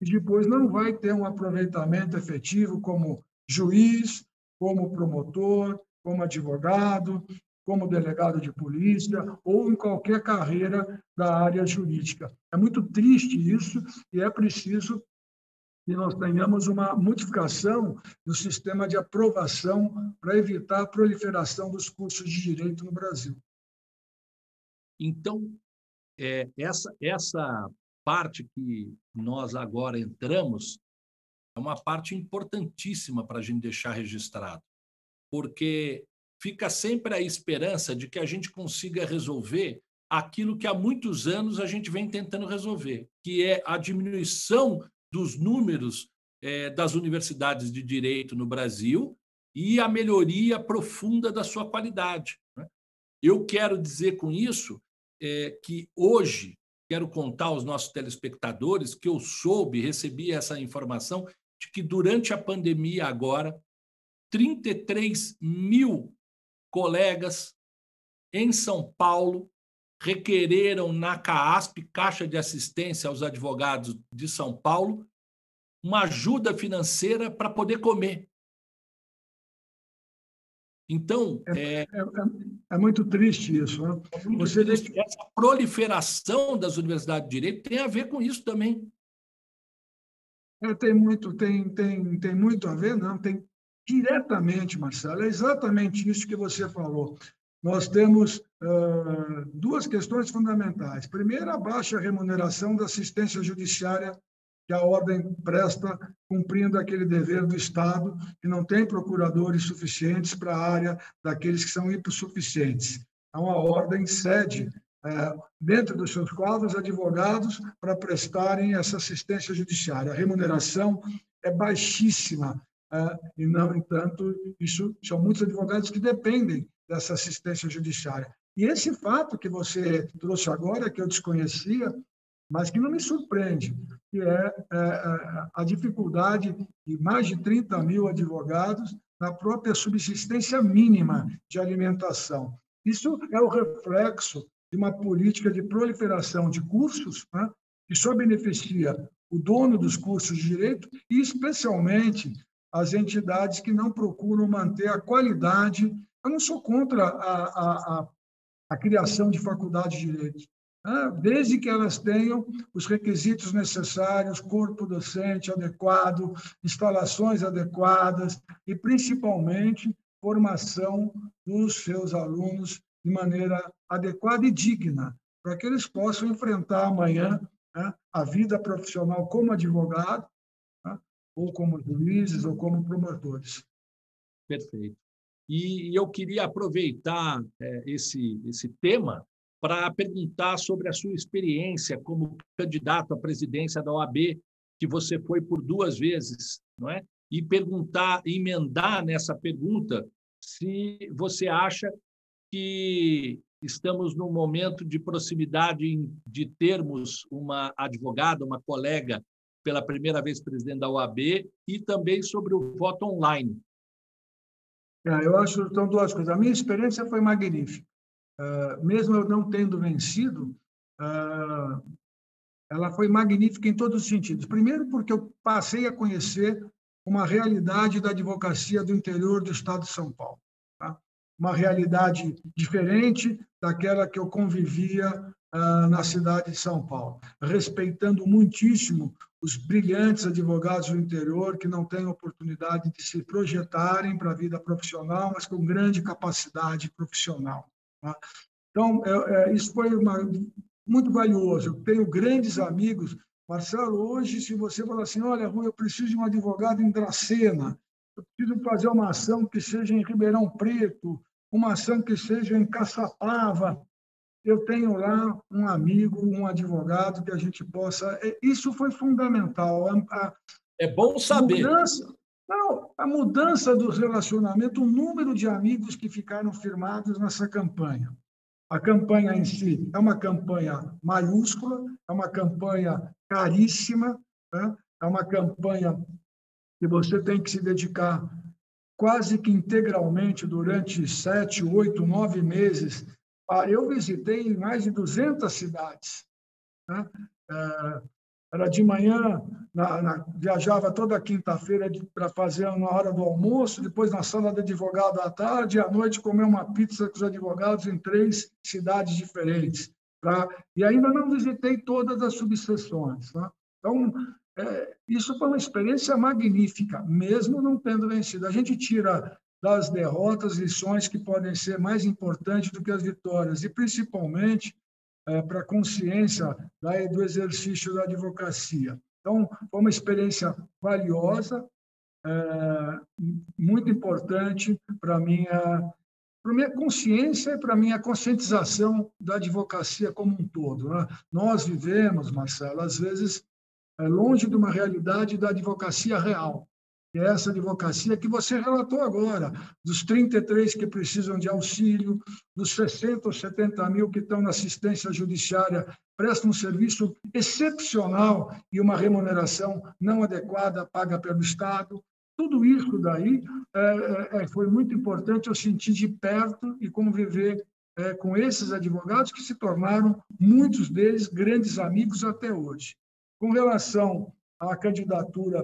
Speaker 3: e depois não vai ter um aproveitamento efetivo como juiz, como promotor, como advogado, como delegado de polícia ou em qualquer carreira da área jurídica. É muito triste isso e é preciso que nós tenhamos uma modificação do sistema de aprovação para evitar a proliferação dos cursos de direito no Brasil.
Speaker 2: Então, é, essa, essa parte que nós agora entramos é uma parte importantíssima para a gente deixar registrado, porque fica sempre a esperança de que a gente consiga resolver aquilo que há muitos anos a gente vem tentando resolver, que é a diminuição dos números é, das universidades de direito no Brasil e a melhoria profunda da sua qualidade. Né? Eu quero dizer com isso é, que hoje, quero contar aos nossos telespectadores que eu soube, recebi essa informação, de que durante a pandemia agora, 33 mil colegas em São Paulo requereram na CAASP, Caixa de Assistência aos Advogados de São Paulo, uma ajuda financeira para poder comer. Então.
Speaker 3: É, é, é, é muito triste isso. Né?
Speaker 2: É Você triste. Essa proliferação das universidades de direito tem a ver com isso também.
Speaker 3: É, tem, muito, tem, tem, tem muito a ver, não? Tem diretamente, Marcelo. É exatamente isso que você falou nós temos uh, duas questões fundamentais. Primeiro, a baixa remuneração da assistência judiciária que a ordem presta cumprindo aquele dever do Estado que não tem procuradores suficientes para a área daqueles que são hipossuficientes. Então, a ordem cede, dentro dos seus quadros, advogados para prestarem essa assistência judiciária. A remuneração é baixíssima, e, no entanto, isso são muitos advogados que dependem dessa assistência judiciária. E esse fato que você trouxe agora, que eu desconhecia, mas que não me surpreende, que é, é, é a dificuldade de mais de 30 mil advogados na própria subsistência mínima de alimentação. Isso é o reflexo de uma política de proliferação de cursos né, que só beneficia o dono dos cursos de direito e, especialmente, as entidades que não procuram manter a qualidade eu não sou contra a, a, a, a criação de faculdades de direito, né? desde que elas tenham os requisitos necessários, corpo docente adequado, instalações adequadas e, principalmente, formação dos seus alunos de maneira adequada e digna, para que eles possam enfrentar amanhã né, a vida profissional como advogado, ou como juízes, ou como promotores.
Speaker 2: Perfeito. E eu queria aproveitar é, esse, esse tema para perguntar sobre a sua experiência como candidato à presidência da OAB, que você foi por duas vezes, não é? E perguntar, emendar nessa pergunta se você acha que estamos num momento de proximidade de termos uma advogada, uma colega pela primeira vez presidente da OAB e também sobre o voto online.
Speaker 3: É, eu acho que são duas coisas. A minha experiência foi magnífica. Uh, mesmo eu não tendo vencido, uh, ela foi magnífica em todos os sentidos. Primeiro, porque eu passei a conhecer uma realidade da advocacia do interior do estado de São Paulo. Tá? Uma realidade diferente daquela que eu convivia na cidade de São Paulo, respeitando muitíssimo os brilhantes advogados do interior que não têm oportunidade de se projetarem para a vida profissional, mas com grande capacidade profissional. Tá? Então, é, é, isso foi uma, muito valioso. Eu tenho grandes amigos. Marcelo, hoje, se você falar assim, olha, Rui, eu preciso de um advogado em Dracena, eu preciso fazer uma ação que seja em Ribeirão Preto, uma ação que seja em Caçapava, eu tenho lá um amigo, um advogado que a gente possa. É, isso foi fundamental. A,
Speaker 2: é bom saber.
Speaker 3: Mudança, não, a mudança do relacionamento, o número de amigos que ficaram firmados nessa campanha. A campanha em si é uma campanha maiúscula, é uma campanha caríssima, né? é uma campanha que você tem que se dedicar quase que integralmente durante sete, oito, nove meses eu visitei mais de 200 cidades. Né? É, era de manhã, viajava toda quinta-feira para fazer na hora do almoço, depois na sala de advogado à tarde, e à noite comer uma pizza com os advogados em três cidades diferentes. Tá? E ainda não visitei todas as subseções. Né? Então, é, isso foi uma experiência magnífica, mesmo não tendo vencido. A gente tira das derrotas, lições que podem ser mais importantes do que as vitórias, e principalmente é, para a consciência da, do exercício da advocacia. Então, foi uma experiência valiosa, é, muito importante para a minha, para minha consciência e para a minha conscientização da advocacia como um todo. Né? Nós vivemos, Marcelo, às vezes, é, longe de uma realidade da advocacia real que é essa advocacia que você relatou agora, dos 33 que precisam de auxílio, dos 60 ou 70 mil que estão na assistência judiciária, prestam um serviço excepcional e uma remuneração não adequada paga pelo Estado. Tudo isso daí é, é, é foi muito importante eu sentir de perto e conviver é, com esses advogados que se tornaram, muitos deles, grandes amigos até hoje. Com relação à candidatura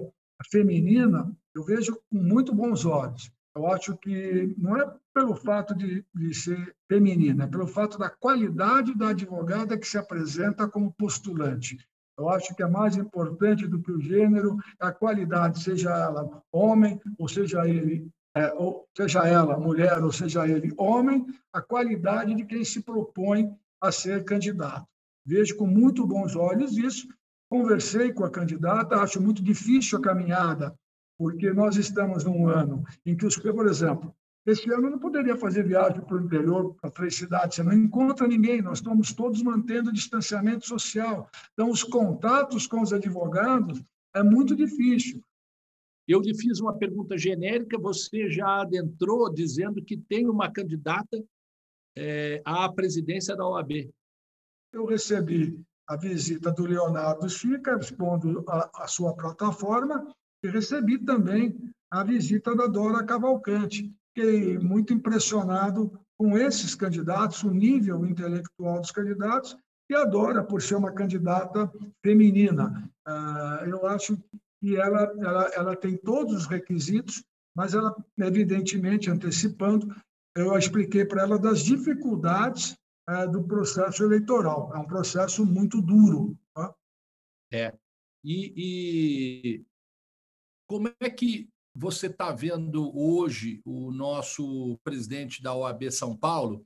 Speaker 3: feminina, eu vejo com muito bons olhos. Eu acho que não é pelo fato de, de ser feminina, é pelo fato da qualidade da advogada que se apresenta como postulante. Eu acho que é mais importante do que o gênero a qualidade, seja ela homem, ou seja ele, é, ou seja ela mulher, ou seja ele homem, a qualidade de quem se propõe a ser candidato. Vejo com muito bons olhos isso. Conversei com a candidata, acho muito difícil a caminhada porque nós estamos num ano em que os, por exemplo, esse ano eu não poderia fazer viagem para o interior, para três cidades, você não encontra ninguém, nós estamos todos mantendo distanciamento social. Então, os contatos com os advogados é muito difícil.
Speaker 2: Eu lhe fiz uma pergunta genérica, você já adentrou dizendo que tem uma candidata é, à presidência da OAB.
Speaker 3: Eu recebi a visita do Leonardo Chica, expondo a, a sua plataforma, e recebi também a visita da Dora Cavalcante. Fiquei muito impressionado com esses candidatos, o nível intelectual dos candidatos, e a Dora, por ser uma candidata feminina. Ah, eu acho que ela, ela, ela tem todos os requisitos, mas ela, evidentemente, antecipando, eu expliquei para ela das dificuldades ah, do processo eleitoral. É um processo muito duro. Tá?
Speaker 2: É. E, e como é que você está vendo hoje o nosso presidente da OAB São Paulo?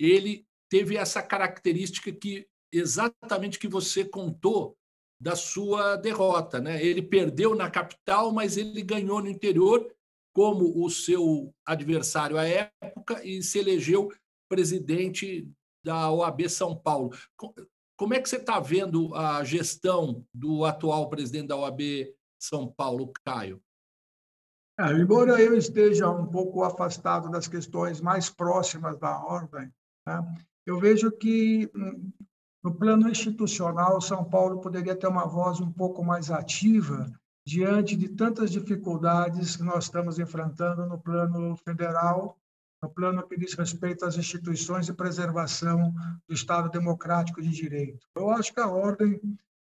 Speaker 2: Ele teve essa característica que exatamente que você contou da sua derrota, né? Ele perdeu na capital, mas ele ganhou no interior como o seu adversário à época e se elegeu presidente da OAB São Paulo. Como é que você está vendo a gestão do atual presidente da OAB São Paulo, Caio?
Speaker 3: É, embora eu esteja um pouco afastado das questões mais próximas da ordem, né, eu vejo que hum, no plano institucional São Paulo poderia ter uma voz um pouco mais ativa diante de tantas dificuldades que nós estamos enfrentando no plano federal, no plano que diz respeito às instituições de preservação do Estado democrático de direito. Eu acho que a ordem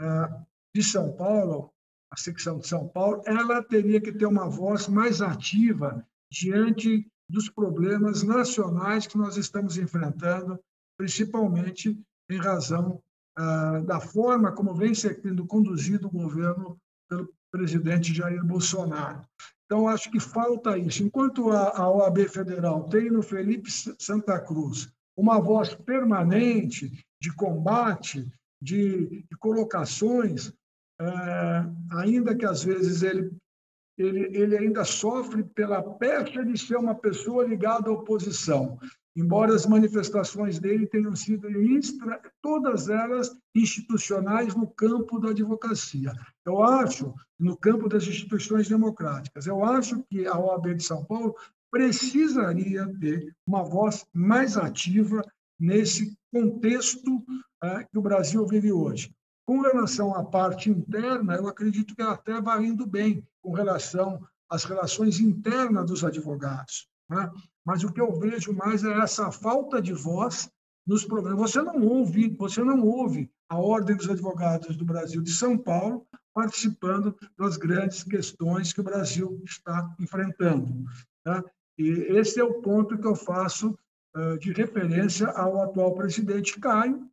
Speaker 3: eh, de São Paulo a secção de São Paulo, ela teria que ter uma voz mais ativa diante dos problemas nacionais que nós estamos enfrentando, principalmente em razão ah, da forma como vem sendo conduzido o governo pelo presidente Jair Bolsonaro. Então, acho que falta isso. Enquanto a, OAB Federal tem no Felipe Santa Cruz uma voz permanente de combate, de, de colocações, ainda que às vezes ele, ele, ele ainda sofre pela pecha de ser uma pessoa ligada à oposição, embora as manifestações dele tenham sido todas elas institucionais no campo da advocacia. Eu acho, no campo das instituições democráticas, eu acho que a OAB de São Paulo precisaria ter uma voz mais ativa nesse contexto é, que o Brasil vive hoje. Com relação à parte interna, eu acredito que ela até vai indo bem com relação às relações internas dos advogados. Né? Mas o que eu vejo mais é essa falta de voz nos problemas. Você não ouve, você não ouve a Ordem dos Advogados do Brasil de São Paulo participando das grandes questões que o Brasil está enfrentando. Tá? E esse é o ponto que eu faço uh, de referência ao atual presidente Caio?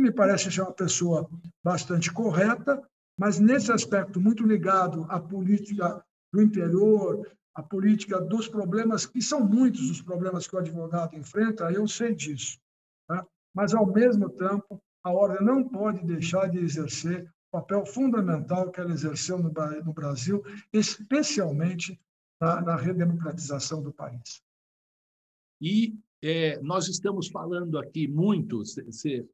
Speaker 3: Que me parece ser uma pessoa bastante correta, mas nesse aspecto muito ligado à política do interior, à política dos problemas, que são muitos os problemas que o advogado enfrenta, eu sei disso. Tá? Mas, ao mesmo tempo, a ordem não pode deixar de exercer o papel fundamental que ela exerceu no Brasil, especialmente na, na redemocratização do país.
Speaker 2: E é, nós estamos falando aqui muito, você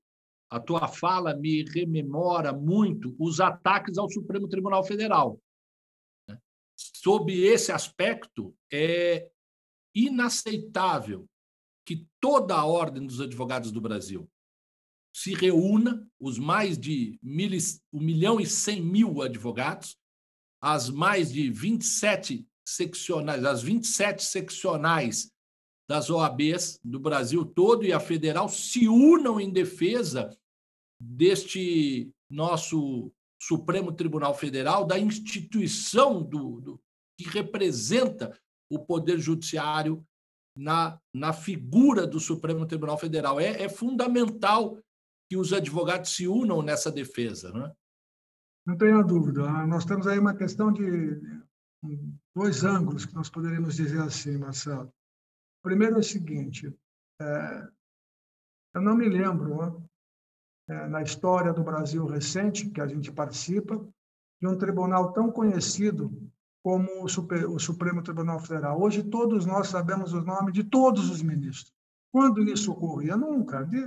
Speaker 2: a tua fala me rememora muito os ataques ao Supremo Tribunal Federal. Né? Sob esse aspecto, é inaceitável que toda a ordem dos advogados do Brasil se reúna, os mais de mil, 1 milhão e 100 mil advogados, as mais de 27 seccionais, as 27 seccionais das OABs do Brasil todo e a federal se unam em defesa deste nosso Supremo Tribunal Federal, da instituição do, do que representa o Poder Judiciário na, na figura do Supremo Tribunal Federal. É, é fundamental que os advogados se unam nessa defesa. Não, é?
Speaker 3: não tenha dúvida. Nós temos aí uma questão de dois ângulos que nós poderíamos dizer assim, Marcelo primeiro é o seguinte: é, eu não me lembro, é, na história do Brasil recente, que a gente participa, de um tribunal tão conhecido como o, Super, o Supremo Tribunal Federal. Hoje todos nós sabemos os nomes de todos os ministros. Quando isso ocorria? Nunca. De,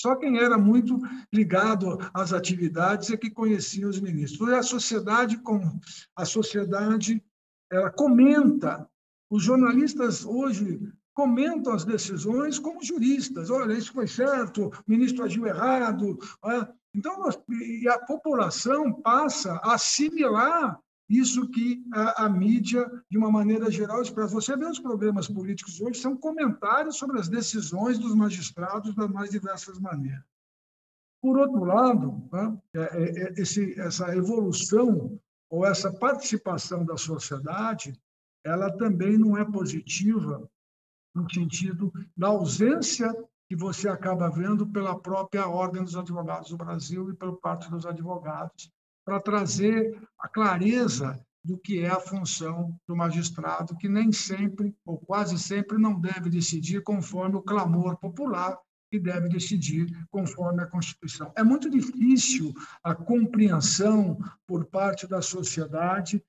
Speaker 3: só quem era muito ligado às atividades é que conhecia os ministros. E a sociedade, a sociedade ela comenta os jornalistas hoje comentam as decisões como juristas. Olha, isso foi certo, o ministro agiu errado. É. Então, nós, e a população passa a assimilar isso que a, a, mídia, de uma maneira geral, expressa. Você vê os problemas políticos hoje, são comentários sobre as decisões dos magistrados das mais diversas maneiras. Por outro lado, né, é, é, é esse, essa evolução ou essa participação da sociedade ela também não é positiva no sentido da ausência que você acaba vendo pela própria Ordem dos Advogados do Brasil e pela parte dos advogados, para trazer a clareza do que é a função do magistrado, que nem sempre, ou quase sempre, não deve decidir conforme o clamor popular, e deve decidir conforme a Constituição. É muito difícil a compreensão por parte da sociedade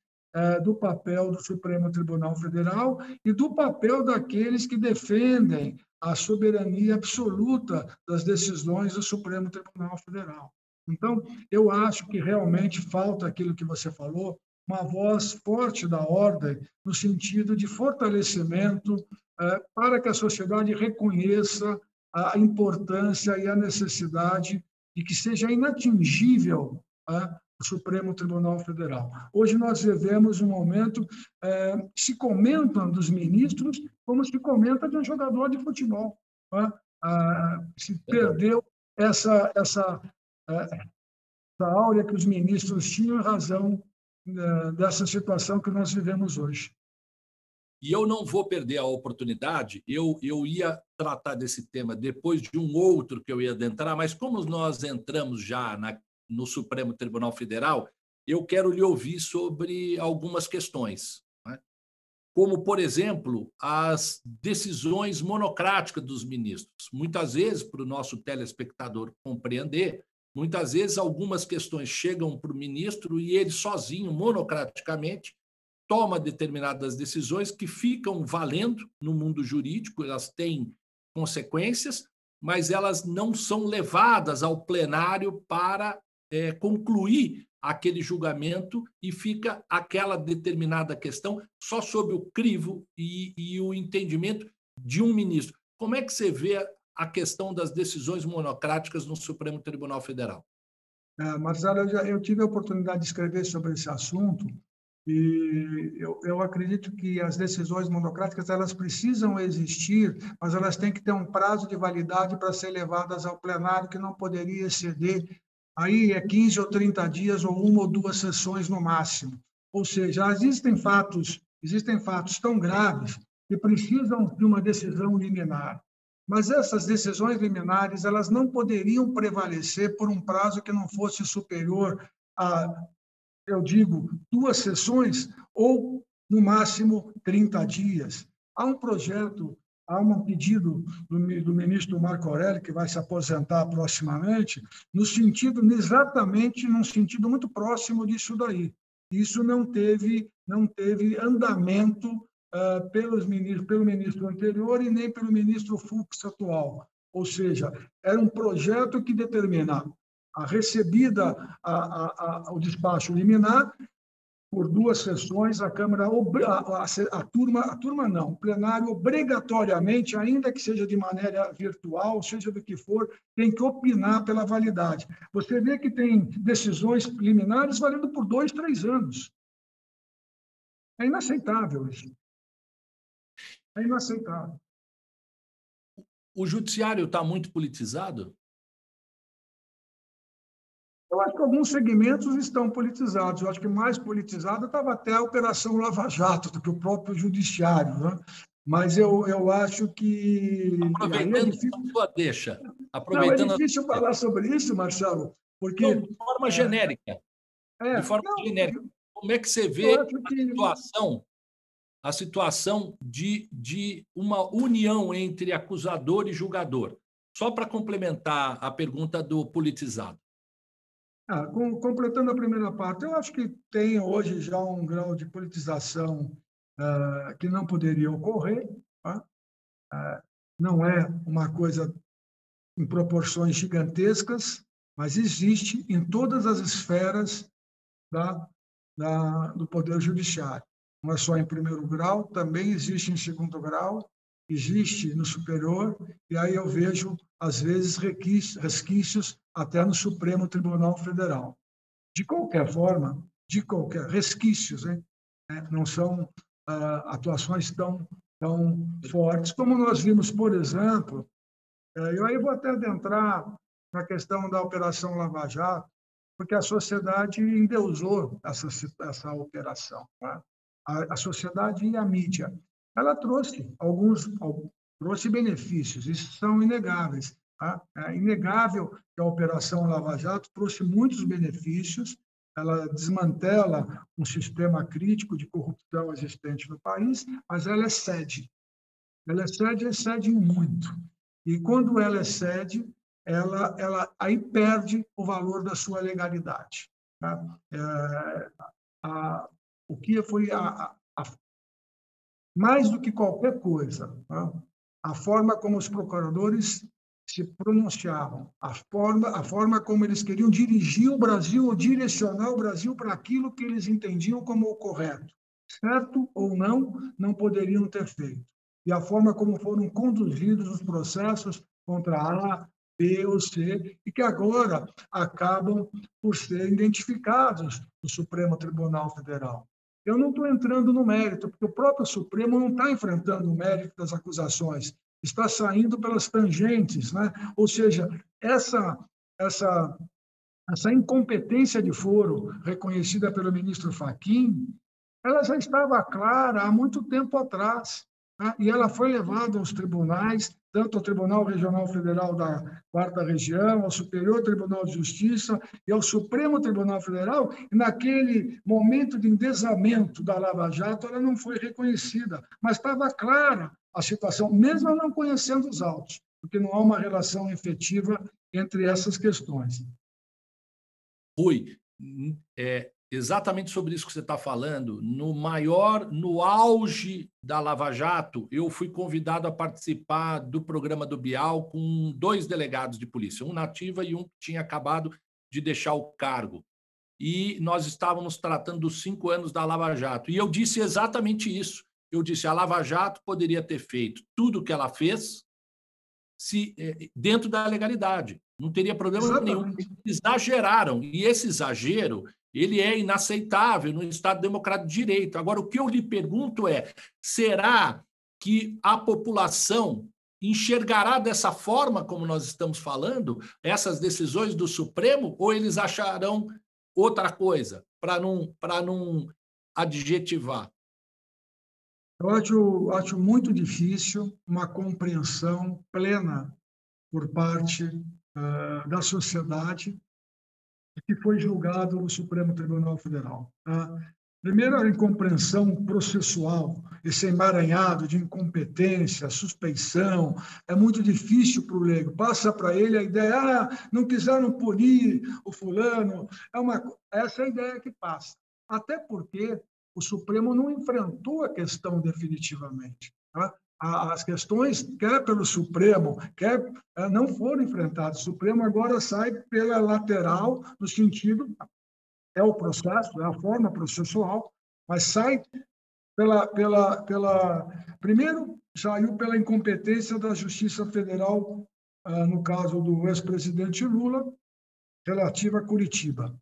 Speaker 3: do papel do Supremo Tribunal Federal e do papel daqueles que defendem a soberania absoluta das decisões do Supremo Tribunal Federal. Então, eu acho que realmente falta aquilo que você falou, uma voz forte da ordem, no sentido de fortalecimento é, para que a sociedade reconheça a importância e a necessidade de que seja inatingível é, o Supremo Tribunal Federal. Hoje nós vivemos um momento é, se comenta dos ministros como se comenta de um jogador de futebol. É? Ah, se perdeu essa essa é, essa áurea que os ministros tinham razão é, dessa situação que nós vivemos hoje.
Speaker 2: E eu não vou perder a oportunidade, eu, eu ia tratar desse tema depois de um outro que eu ia adentrar, mas como nós entramos já na, no Supremo Tribunal Federal, eu quero lhe ouvir sobre algumas questões. Né? Como, por exemplo, as decisões monocráticas dos ministros. Muitas vezes, para o nosso telespectador compreender, muitas vezes algumas questões chegam para o ministro e ele sozinho, monocraticamente, toma determinadas decisões que ficam valendo no mundo jurídico, elas têm consequências, mas elas não são levadas ao plenário para é, concluir aquele julgamento e fica aquela determinada questão só sob o crivo e, e o entendimento de um ministro. Como é que você vê a questão das decisões monocráticas no Supremo Tribunal Federal?
Speaker 3: É, Marcelo, eu, já, eu tive a oportunidade de escrever sobre esse assunto e eu, eu acredito que as decisões monocráticas elas precisam existir, mas elas têm que ter um prazo de validade para ser levadas ao plenário que não poderia exceder aí é 15 ou 30 dias ou uma ou duas sessões no máximo. Ou seja, existem fatos, existem fatos tão graves que precisam de uma decisão liminar. Mas essas decisões liminares, elas não poderiam prevalecer por um prazo que não fosse superior a eu digo, duas sessões ou, no máximo, 30 dias. Há um projeto, há um pedido do, do ministro Marco Aurélio, que vai se aposentar proximamente, no sentido, exatamente num sentido muito próximo disso daí. Isso não teve, não teve andamento uh, pelos ministros, pelo ministro anterior e nem pelo ministro Fux atual. Ou seja, era um projeto que determina a recebida a, a, a, o despacho liminar, por duas sessões, a Câmara, a, a, turma, a turma não, o plenário obrigatoriamente, ainda que seja de maneira virtual, seja do que for, tem que opinar pela validade. Você vê que tem decisões liminares valendo por dois, três anos. É inaceitável isso. É inaceitável.
Speaker 2: O judiciário está muito politizado?
Speaker 3: Eu acho que alguns segmentos estão politizados. Eu acho que mais politizado estava até a Operação Lava Jato do que o próprio Judiciário. Né? Mas eu, eu acho que.
Speaker 2: Aproveitando é difícil... a sua deixa.
Speaker 3: Aproveitando não, é difícil a... falar sobre isso, Marcelo, porque.
Speaker 2: Não, de forma é... genérica. É, de forma não, genérica. Como é que você vê a situação, a situação de, de uma união entre acusador e julgador? Só para complementar a pergunta do politizado.
Speaker 3: Ah, com, completando a primeira parte, eu acho que tem hoje já um grau de politização uh, que não poderia ocorrer. Tá? Uh, não é uma coisa em proporções gigantescas, mas existe em todas as esferas da, da, do Poder Judiciário. Não é só em primeiro grau, também existe em segundo grau, existe no superior, e aí eu vejo, às vezes, resquícios até no Supremo Tribunal Federal. De qualquer forma, de qualquer resquícios, hein? É, não são ah, atuações tão, tão fortes como nós vimos, por exemplo, é, eu aí vou até adentrar na questão da Operação Lava Jato, porque a sociedade endeusou essa, essa operação. Tá? A, a sociedade e a mídia ela trouxe alguns trouxe benefícios, isso são inegáveis. Tá? É inegável que a Operação Lava Jato trouxe muitos benefícios, ela desmantela um sistema crítico de corrupção existente no país, mas ela excede. Ela excede excede muito. E quando ela excede, ela, ela aí perde o valor da sua legalidade. Tá? É, a, o que foi a, a, mais do que qualquer coisa, né? a forma como os procuradores se pronunciavam, a forma, a forma como eles queriam dirigir o Brasil ou direcionar o Brasil para aquilo que eles entendiam como o correto. Certo ou não, não poderiam ter feito. E a forma como foram conduzidos os processos contra A, B ou C, e que agora acabam por ser identificados no Supremo Tribunal Federal. Eu não estou entrando no mérito, porque o próprio Supremo não está enfrentando o mérito das acusações, está saindo pelas tangentes, né? Ou seja, essa essa essa incompetência de foro reconhecida pelo ministro Fachin, ela já estava clara há muito tempo atrás, né? e ela foi levada aos tribunais, tanto ao Tribunal Regional Federal da Quarta Região, ao Superior Tribunal de Justiça e ao Supremo Tribunal Federal, e naquele momento de endesamento da Lava Jato, ela não foi reconhecida, mas estava clara a situação, mesmo não conhecendo os autos, porque não há uma relação efetiva entre essas questões.
Speaker 2: Rui, é, exatamente sobre isso que você está falando, no maior, no auge da Lava Jato, eu fui convidado a participar do programa do Bial com dois delegados de polícia, um nativa e um que tinha acabado de deixar o cargo. E nós estávamos tratando dos cinco anos da Lava Jato. E eu disse exatamente isso eu disse, a Lava Jato poderia ter feito tudo o que ela fez se eh, dentro da legalidade. Não teria problema Exatamente. nenhum. Exageraram. E esse exagero, ele é inaceitável no Estado Democrático de Direito. Agora, o que eu lhe pergunto é, será que a população enxergará dessa forma como nós estamos falando essas decisões do Supremo ou eles acharão outra coisa para não para não adjetivar
Speaker 3: eu acho, acho muito difícil uma compreensão plena por parte uh, da sociedade que foi julgado no Supremo Tribunal Federal. Tá? Primeiro, a incompreensão processual, esse emaranhado de incompetência, suspeição, é muito difícil para o leigo. Passa para ele a ideia, ah, não quiseram punir o fulano. É uma, essa é a ideia que passa. Até porque o Supremo não enfrentou a questão definitivamente. Tá? As questões, quer pelo Supremo, quer é, não foram enfrentadas. O Supremo agora sai pela lateral, no sentido, é o processo, é a forma processual, mas sai pela, pela, pela. Primeiro, saiu pela incompetência da Justiça Federal, ah, no caso do ex-presidente Lula, relativa a Curitiba.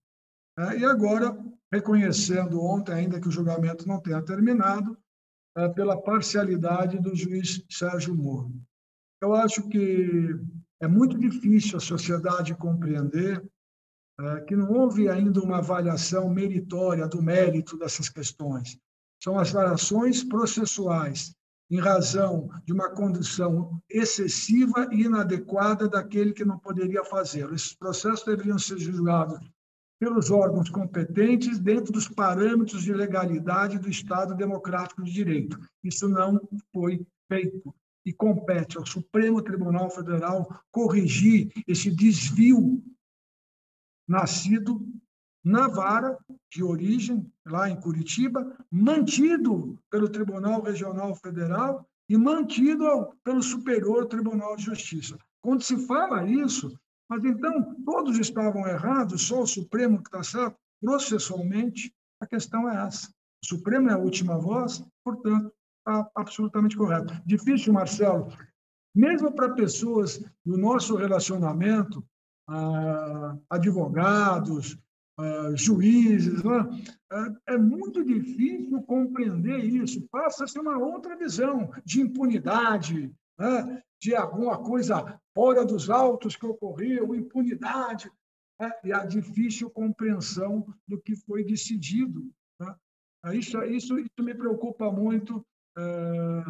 Speaker 3: É, e agora reconhecendo ontem, ainda que o julgamento não tenha terminado, é, pela parcialidade do juiz Sérgio Moro. Eu acho que é muito difícil a sociedade compreender é, que não houve ainda uma avaliação meritória do mérito dessas questões. São as variações processuais, em razão de uma condição excessiva e inadequada daquele que não poderia fazer. Esses processos deveriam ser julgados pelos órgãos competentes dentro dos parâmetros de legalidade do Estado Democrático de Direito. Isso não foi feito. E compete ao Supremo Tribunal Federal corrigir esse desvio nascido na vara de origem, lá em Curitiba, mantido pelo Tribunal Regional Federal e mantido pelo Superior Tribunal de Justiça. Quando se fala isso, mas então todos estavam errados, só o Supremo que está certo? Processualmente, a questão é essa. O Supremo é a última voz, portanto, está absolutamente correto. Difícil, Marcelo, mesmo para pessoas do nosso relacionamento, ah, advogados, ah, juízes, né? é, é muito difícil compreender isso. Passa-se uma outra visão de impunidade, né? de alguma coisa fora dos autos que ocorreu, impunidade, né? e a difícil compreensão do que foi decidido. Né? Isso, isso, isso me preocupa muito é,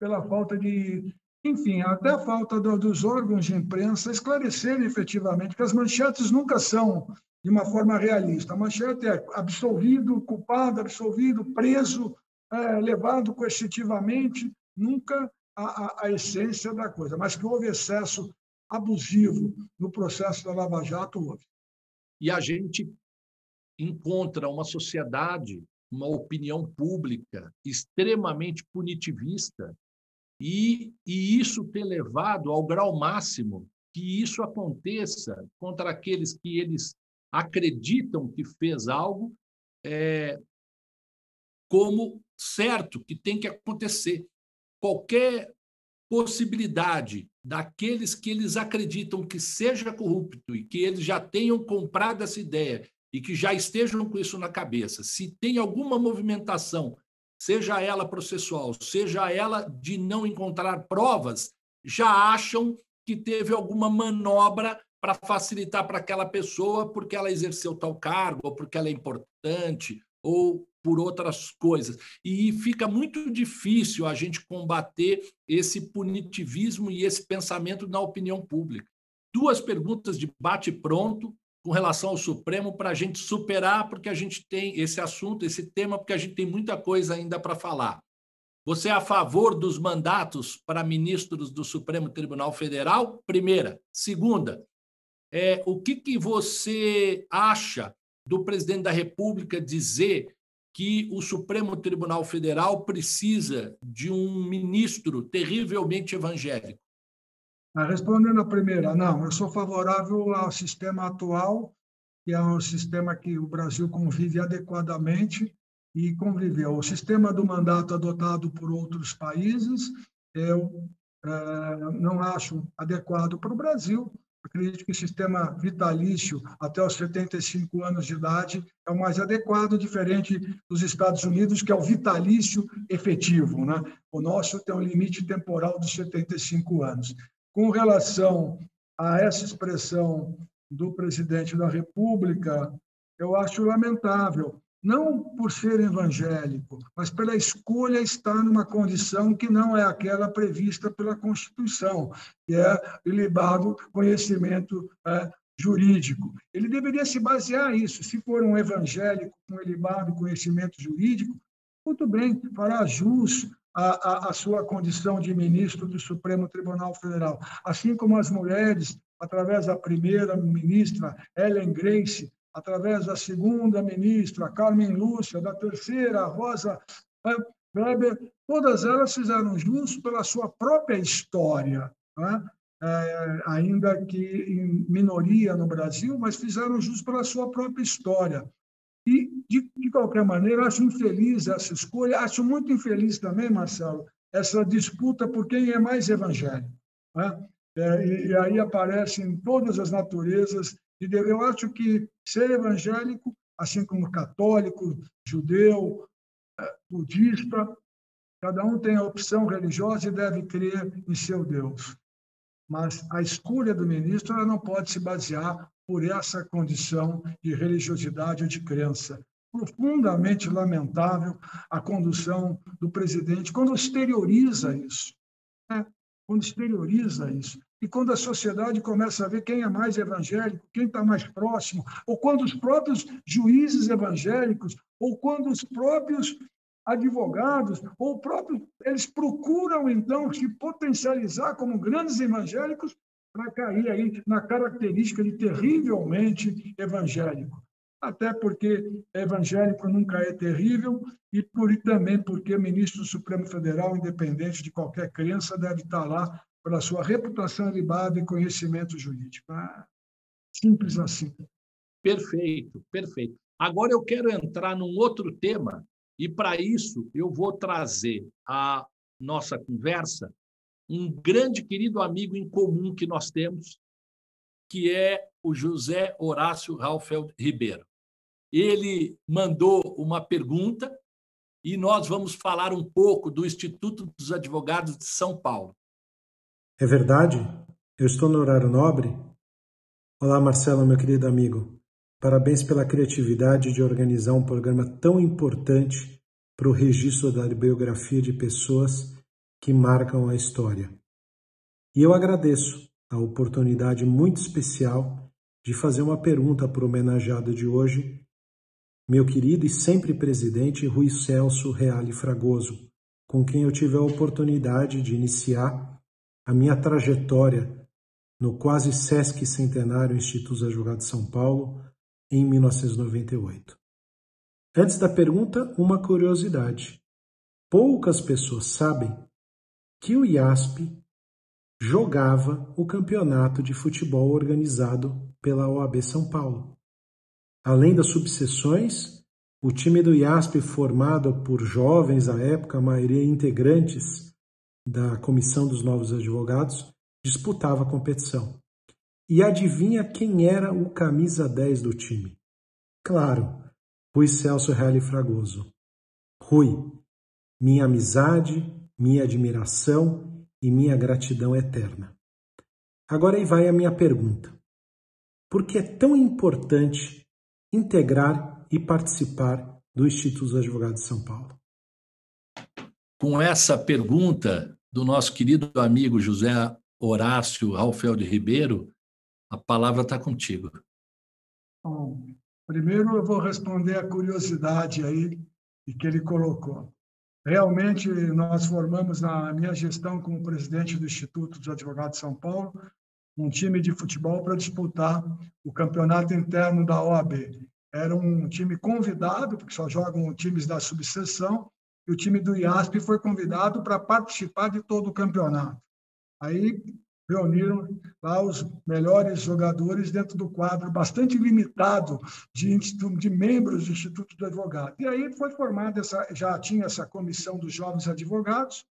Speaker 3: pela falta de. Enfim, até a falta do, dos órgãos de imprensa esclarecerem efetivamente, que as manchetes nunca são de uma forma realista. A manchete é absolvido, culpado, absolvido, preso, é, levado coercitivamente, nunca a, a, essência da coisa, mas que houve excesso abusivo no processo da Lava Jato, houve.
Speaker 2: E a gente encontra uma sociedade uma opinião pública extremamente punitivista e, e isso ter levado ao grau máximo que isso aconteça contra aqueles que eles acreditam que fez algo é, como certo que tem que acontecer. Qualquer possibilidade daqueles que eles acreditam que seja corrupto e que eles já tenham comprado essa ideia e que já estejam com isso na cabeça, se tem alguma movimentação, seja ela processual, seja ela de não encontrar provas, já acham que teve alguma manobra para facilitar para aquela pessoa porque ela exerceu tal cargo, ou porque ela é importante, ou por outras coisas. E fica muito difícil a gente combater esse punitivismo e esse pensamento na opinião pública. Duas perguntas de bate-pronto com relação ao Supremo para a gente superar, porque a gente tem esse assunto, esse tema, porque a gente tem muita coisa ainda para falar. Você é a favor dos mandatos para ministros do Supremo Tribunal Federal? Primeira. Segunda, é, o que, que você acha do presidente da República dizer que o Supremo Tribunal Federal precisa de um ministro terrivelmente evangélico?
Speaker 3: Ah, respondendo a primeira, não, eu sou favorável ao sistema atual, que é um sistema que o Brasil convive adequadamente e conviveu. O sistema do mandato adotado por outros países, eu é, não acho adequado para o Brasil. Acredito que o sistema vitalício até os 75 anos de idade é o mais adequado, diferente dos Estados Unidos, que é o vitalício efetivo. Né? O nosso tem um limite temporal dos 75 anos. Com relação a essa expressão do presidente da República, eu acho lamentável, não por ser evangélico, mas pela escolha estar numa condição que não é aquela prevista pela Constituição, que é ilibado conhecimento é, jurídico. Ele deveria se basear nisso. Se for um evangélico com ilibado conhecimento jurídico, muito bem, fará jus a, a, a sua condição de ministro do Supremo Tribunal Federal, assim como as mulheres, através da primeira ministra Ellen Grace, através da segunda ministra Carmen Lúcia, da terceira Rosa Weber, todas elas fizeram jus pela sua própria história, né? é, ainda que em minoria no Brasil, mas fizeram jus pela sua própria história. E, de, de qualquer maneira, acho infeliz essa escolha, acho muito infeliz também, Marcelo, essa disputa por quem é mais evangélico. Né? É, e, e, aí aparecem todas as naturezas. E eu acho que ser evangélico, assim como católico, judeu, é, budista, cada um tem a opção religiosa e deve crer em seu Deus. Mas a escolha do ministro não pode se basear por essa condição de religiosidade ou de crença. Profundamente lamentável a condução do presidente quando exterioriza isso. Né? Quando exterioriza isso. E quando a sociedade começa a ver quem é mais evangélico, quem está mais próximo, ou quando os próprios juízes evangélicos, ou quando os próprios advogados, ou próprio, eles procuram então se potencializar como grandes evangélicos para cair aí na característica de terrivelmente evangélico. Até porque evangélico nunca é terrível e por, também porque ministro do Supremo Federal, independente de qualquer crença, deve estar lá pela sua reputação libada e conhecimento jurídico. Ah, simples assim.
Speaker 2: Perfeito, perfeito. Agora eu quero entrar num outro tema e para isso eu vou trazer a nossa conversa um grande querido amigo em comum que nós temos, que é o José Horácio Raufeld Ribeiro. Ele mandou uma pergunta e nós vamos falar um pouco do Instituto dos Advogados de São Paulo.
Speaker 5: É verdade? Eu estou no horário nobre? Olá, Marcelo, meu querido amigo. Parabéns pela criatividade de organizar um programa tão importante para o registro da biografia de pessoas que marcam a história. E eu agradeço a oportunidade muito especial de fazer uma pergunta para o homenageado de hoje, meu querido e sempre presidente Rui Celso Reale Fragoso, com quem eu tive a oportunidade de iniciar a minha trajetória no quase Sesc Centenário Instituto Advogados de São Paulo em 1998. Antes da pergunta, uma curiosidade. Poucas pessoas sabem que o IASP jogava o campeonato de futebol organizado pela OAB São Paulo. Além das subseções, o time do IASP, formado por jovens à época, a maioria integrantes da Comissão dos Novos Advogados, disputava a competição. E adivinha quem era o camisa 10 do time? Claro, Rui Celso Reale Fragoso. Rui, minha amizade, minha admiração e minha gratidão eterna. Agora aí vai a minha pergunta. Por que é tão importante integrar e participar do Instituto dos Advogados de São Paulo?
Speaker 2: Com essa pergunta do nosso querido amigo José Horácio Ralfeld Ribeiro, a palavra está contigo.
Speaker 3: Bom, primeiro eu vou responder a curiosidade aí que ele colocou. Realmente, nós formamos na minha gestão como presidente do Instituto dos Advogados de São Paulo um time de futebol para disputar o campeonato interno da OAB. Era um time convidado, porque só jogam times da subseção, e o time do IASP foi convidado para participar de todo o campeonato. Aí reuniram lá os melhores jogadores dentro do quadro bastante limitado de, de membros do Instituto do Advogado. E aí foi formada essa, já tinha essa comissão dos jovens advogados,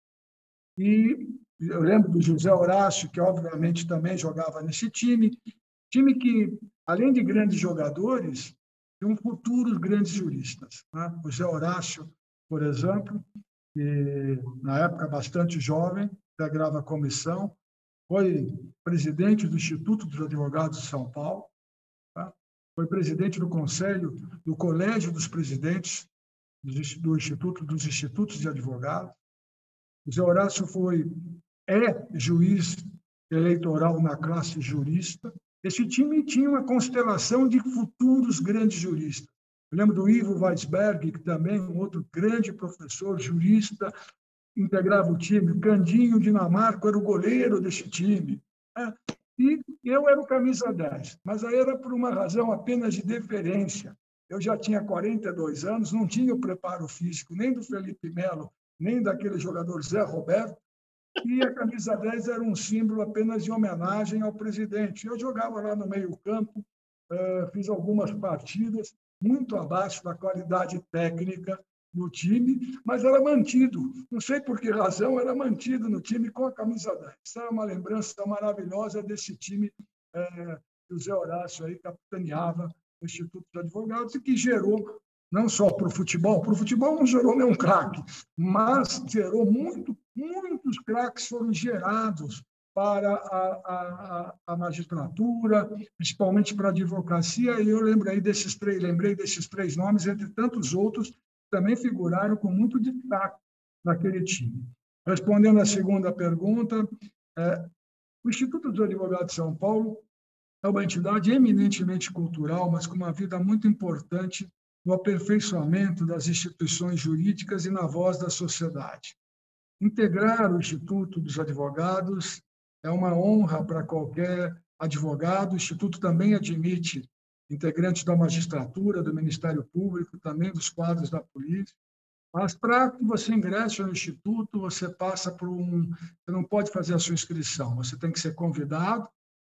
Speaker 3: e eu lembro do José Horácio, que obviamente também jogava nesse time, time que, além de grandes jogadores, tinham futuros grandes juristas. Né? José Horácio, por exemplo, que na época bastante jovem, integrava a comissão, foi presidente do Instituto dos Advogados de São Paulo, tá? foi presidente do Conselho do Colégio dos Presidentes do Instituto dos Institutos de Advogados. O Zé Horácio foi é juiz eleitoral na classe jurista. Esse time tinha uma constelação de futuros grandes juristas. Eu lembro do Ivo Weisberg, que também um outro grande professor jurista, integrava o time. O Candinho Dinamarca era o goleiro desse time. Né? E eu era o camisa 10, mas aí era por uma razão apenas de deferência. Eu já tinha 42 anos, não tinha o preparo físico nem do Felipe Melo, nem daquele jogador Zé Roberto, e a camisa 10 era um símbolo apenas de homenagem ao presidente. Eu jogava lá no meio-campo, eh, fiz algumas partidas muito abaixo da qualidade técnica no time, mas era mantido. Não sei por que razão, era mantido no time com a camisa 10. Isso é uma lembrança maravilhosa desse time é, que o Zé Horácio aí capitaneava o Instituto de Advogados e que gerou, não só para o futebol, para o futebol não gerou nenhum craque, mas gerou muito, muitos craques foram gerados para a, a, a, magistratura, principalmente para a advocacia, e eu lembrei desses três, lembrei desses três nomes, entre tantos outros, também figuraram com muito destaque naquele time. Respondendo à segunda pergunta, é, o Instituto dos Advogados de São Paulo é uma entidade eminentemente cultural, mas com uma vida muito importante no aperfeiçoamento das instituições jurídicas e na voz da sociedade. Integrar o Instituto dos Advogados é uma honra para qualquer advogado. O Instituto também admite integrantes da magistratura, do Ministério Público, também dos quadros da polícia. Mas para que você ingresse no instituto, você passa por um. Você não pode fazer a sua inscrição, você tem que ser convidado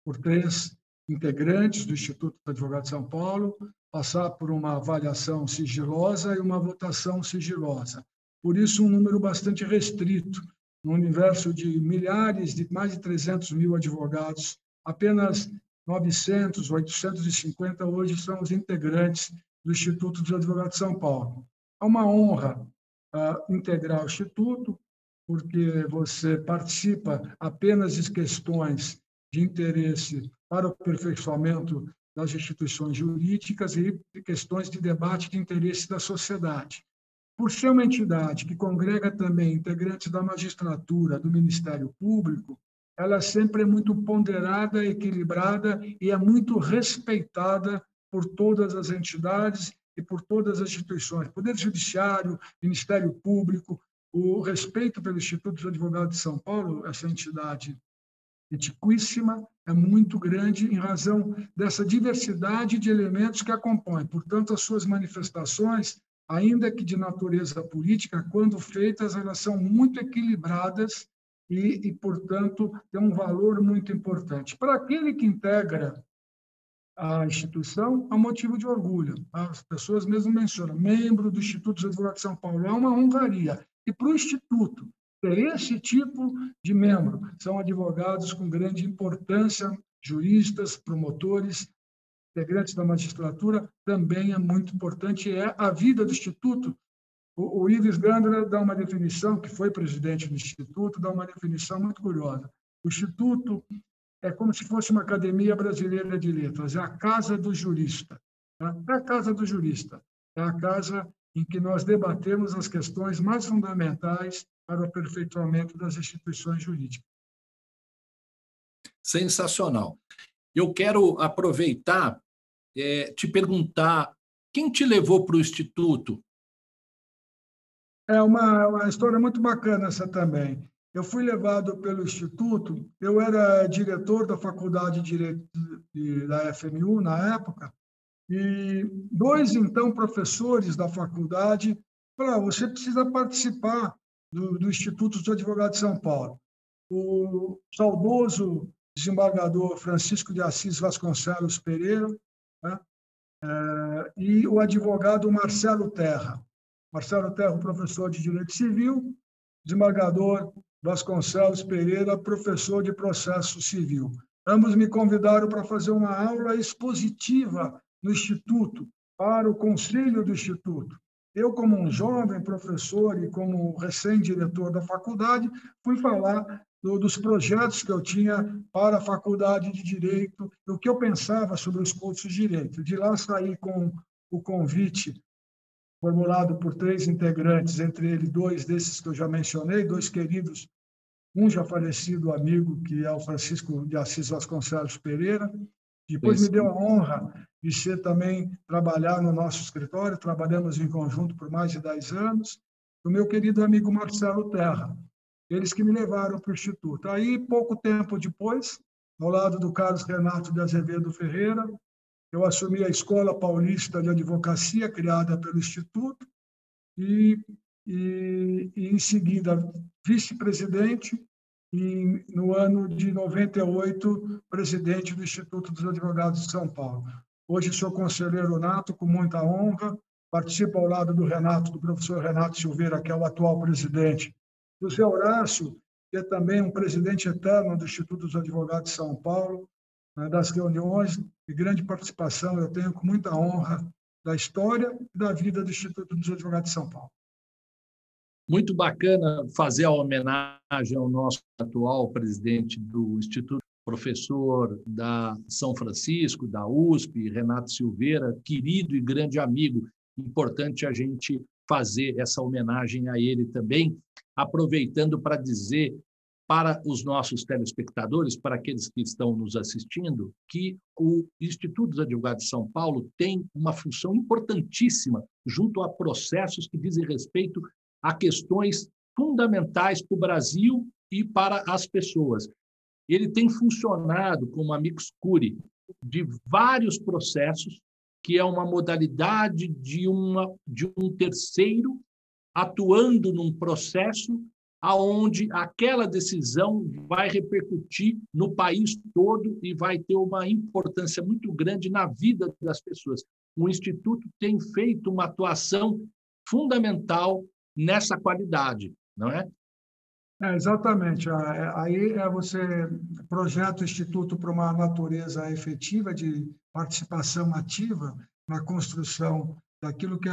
Speaker 3: por três integrantes do Instituto do Advogado de São Paulo, passar por uma avaliação sigilosa e uma votação sigilosa. Por isso, um número bastante restrito. No universo de milhares, de mais de 300 mil advogados, apenas 900, 850 hoje são os integrantes do Instituto dos Advogados de São Paulo. É uma honra uh, integrar o Instituto, porque você participa apenas de questões de interesse para o aperfeiçoamento das instituições jurídicas e questões de debate de interesse da sociedade. Por ser uma entidade que congrega também integrantes da magistratura, do Ministério Público, ela sempre é muito ponderada, equilibrada e é muito respeitada por todas as entidades e por todas as instituições, Poder Judiciário, Ministério Público, o respeito pelo Instituto dos Advogados de São Paulo, essa entidade antiquíssima, é muito grande em razão dessa diversidade de elementos que a compõem. Portanto, as suas manifestações ainda que de natureza política, quando feitas, elas são muito equilibradas e, e portanto, têm um valor muito importante. Para aquele que integra a instituição, é um motivo de orgulho. As pessoas mesmo mencionam, membro do Instituto dos Advogados de São Paulo, é uma honraria. E para o Instituto ter esse tipo de membro, são advogados com grande importância, juristas, promotores, integrantes da magistratura, também é muito importante, é a vida do Instituto. O, o Ives Gandra dá uma definição, que foi presidente do Instituto, dá uma definição muito curiosa. O Instituto é como se fosse uma academia brasileira de letras, é a casa do jurista. Tá? É a casa do jurista, é a casa em que nós debatemos as questões mais fundamentais para o aperfeiçoamento das instituições jurídicas.
Speaker 2: Sensacional. Eu quero aproveitar, é, te perguntar, quem te levou para o Instituto?
Speaker 3: É uma, uma história muito bacana essa também. Eu fui levado pelo Instituto, eu era diretor da Faculdade de Direito da FMU na época, e dois, então, professores da faculdade falaram: você precisa participar do, do Instituto dos Advogados de São Paulo. O saudoso desembargador Francisco de Assis Vasconcelos Pereira né? é, e o advogado Marcelo Terra. Marcelo Terra, professor de Direito Civil, desembargador Vasconcelos Pereira, professor de processo civil. Ambos me convidaram para fazer uma aula expositiva no Instituto, para o conselho do Instituto. Eu, como um jovem professor e como recém-diretor da faculdade, fui falar do, dos projetos que eu tinha para a faculdade de Direito, o que eu pensava sobre os cursos de Direito. De lá saí com o convite formulado por três integrantes, entre eles dois desses que eu já mencionei, dois queridos, um já falecido amigo, que é o Francisco de Assis Vasconcelos Pereira, depois Isso. me deu a honra de ser também trabalhar no nosso escritório, trabalhamos em conjunto por mais de 10 anos, o meu querido amigo Marcelo Terra, eles que me levaram para o Instituto. Aí, pouco tempo depois, ao lado do Carlos Renato de Azevedo Ferreira, eu assumi a Escola Paulista de Advocacia, criada pelo Instituto, e, e, e em seguida, vice-presidente, e no ano de 98, presidente do Instituto dos Advogados de São Paulo. Hoje sou conselheiro nato, com muita honra, participo ao lado do Renato, do professor Renato Silveira, que é o atual presidente, do Zé Horácio, que é também um presidente eterno do Instituto dos Advogados de São Paulo, né, das reuniões de grande participação, eu tenho com muita honra da história e da vida do Instituto dos Advogados de São Paulo.
Speaker 2: Muito bacana fazer a homenagem ao nosso atual presidente do Instituto professor da São Francisco, da USP, Renato Silveira, querido e grande amigo. Importante a gente fazer essa homenagem a ele também, aproveitando para dizer para os nossos telespectadores, para aqueles que estão nos assistindo, que o Instituto dos Advogados de São Paulo tem uma função importantíssima junto a processos que dizem respeito a questões fundamentais para o Brasil e para as pessoas. Ele tem funcionado como amicus curi de vários processos, que é uma modalidade de, uma, de um terceiro atuando num processo aonde aquela decisão vai repercutir no país todo e vai ter uma importância muito grande na vida das pessoas. O instituto tem feito uma atuação fundamental nessa qualidade, não é?
Speaker 3: É, exatamente. É, aí é você projeta o Instituto para uma natureza efetiva de participação ativa na construção daquilo que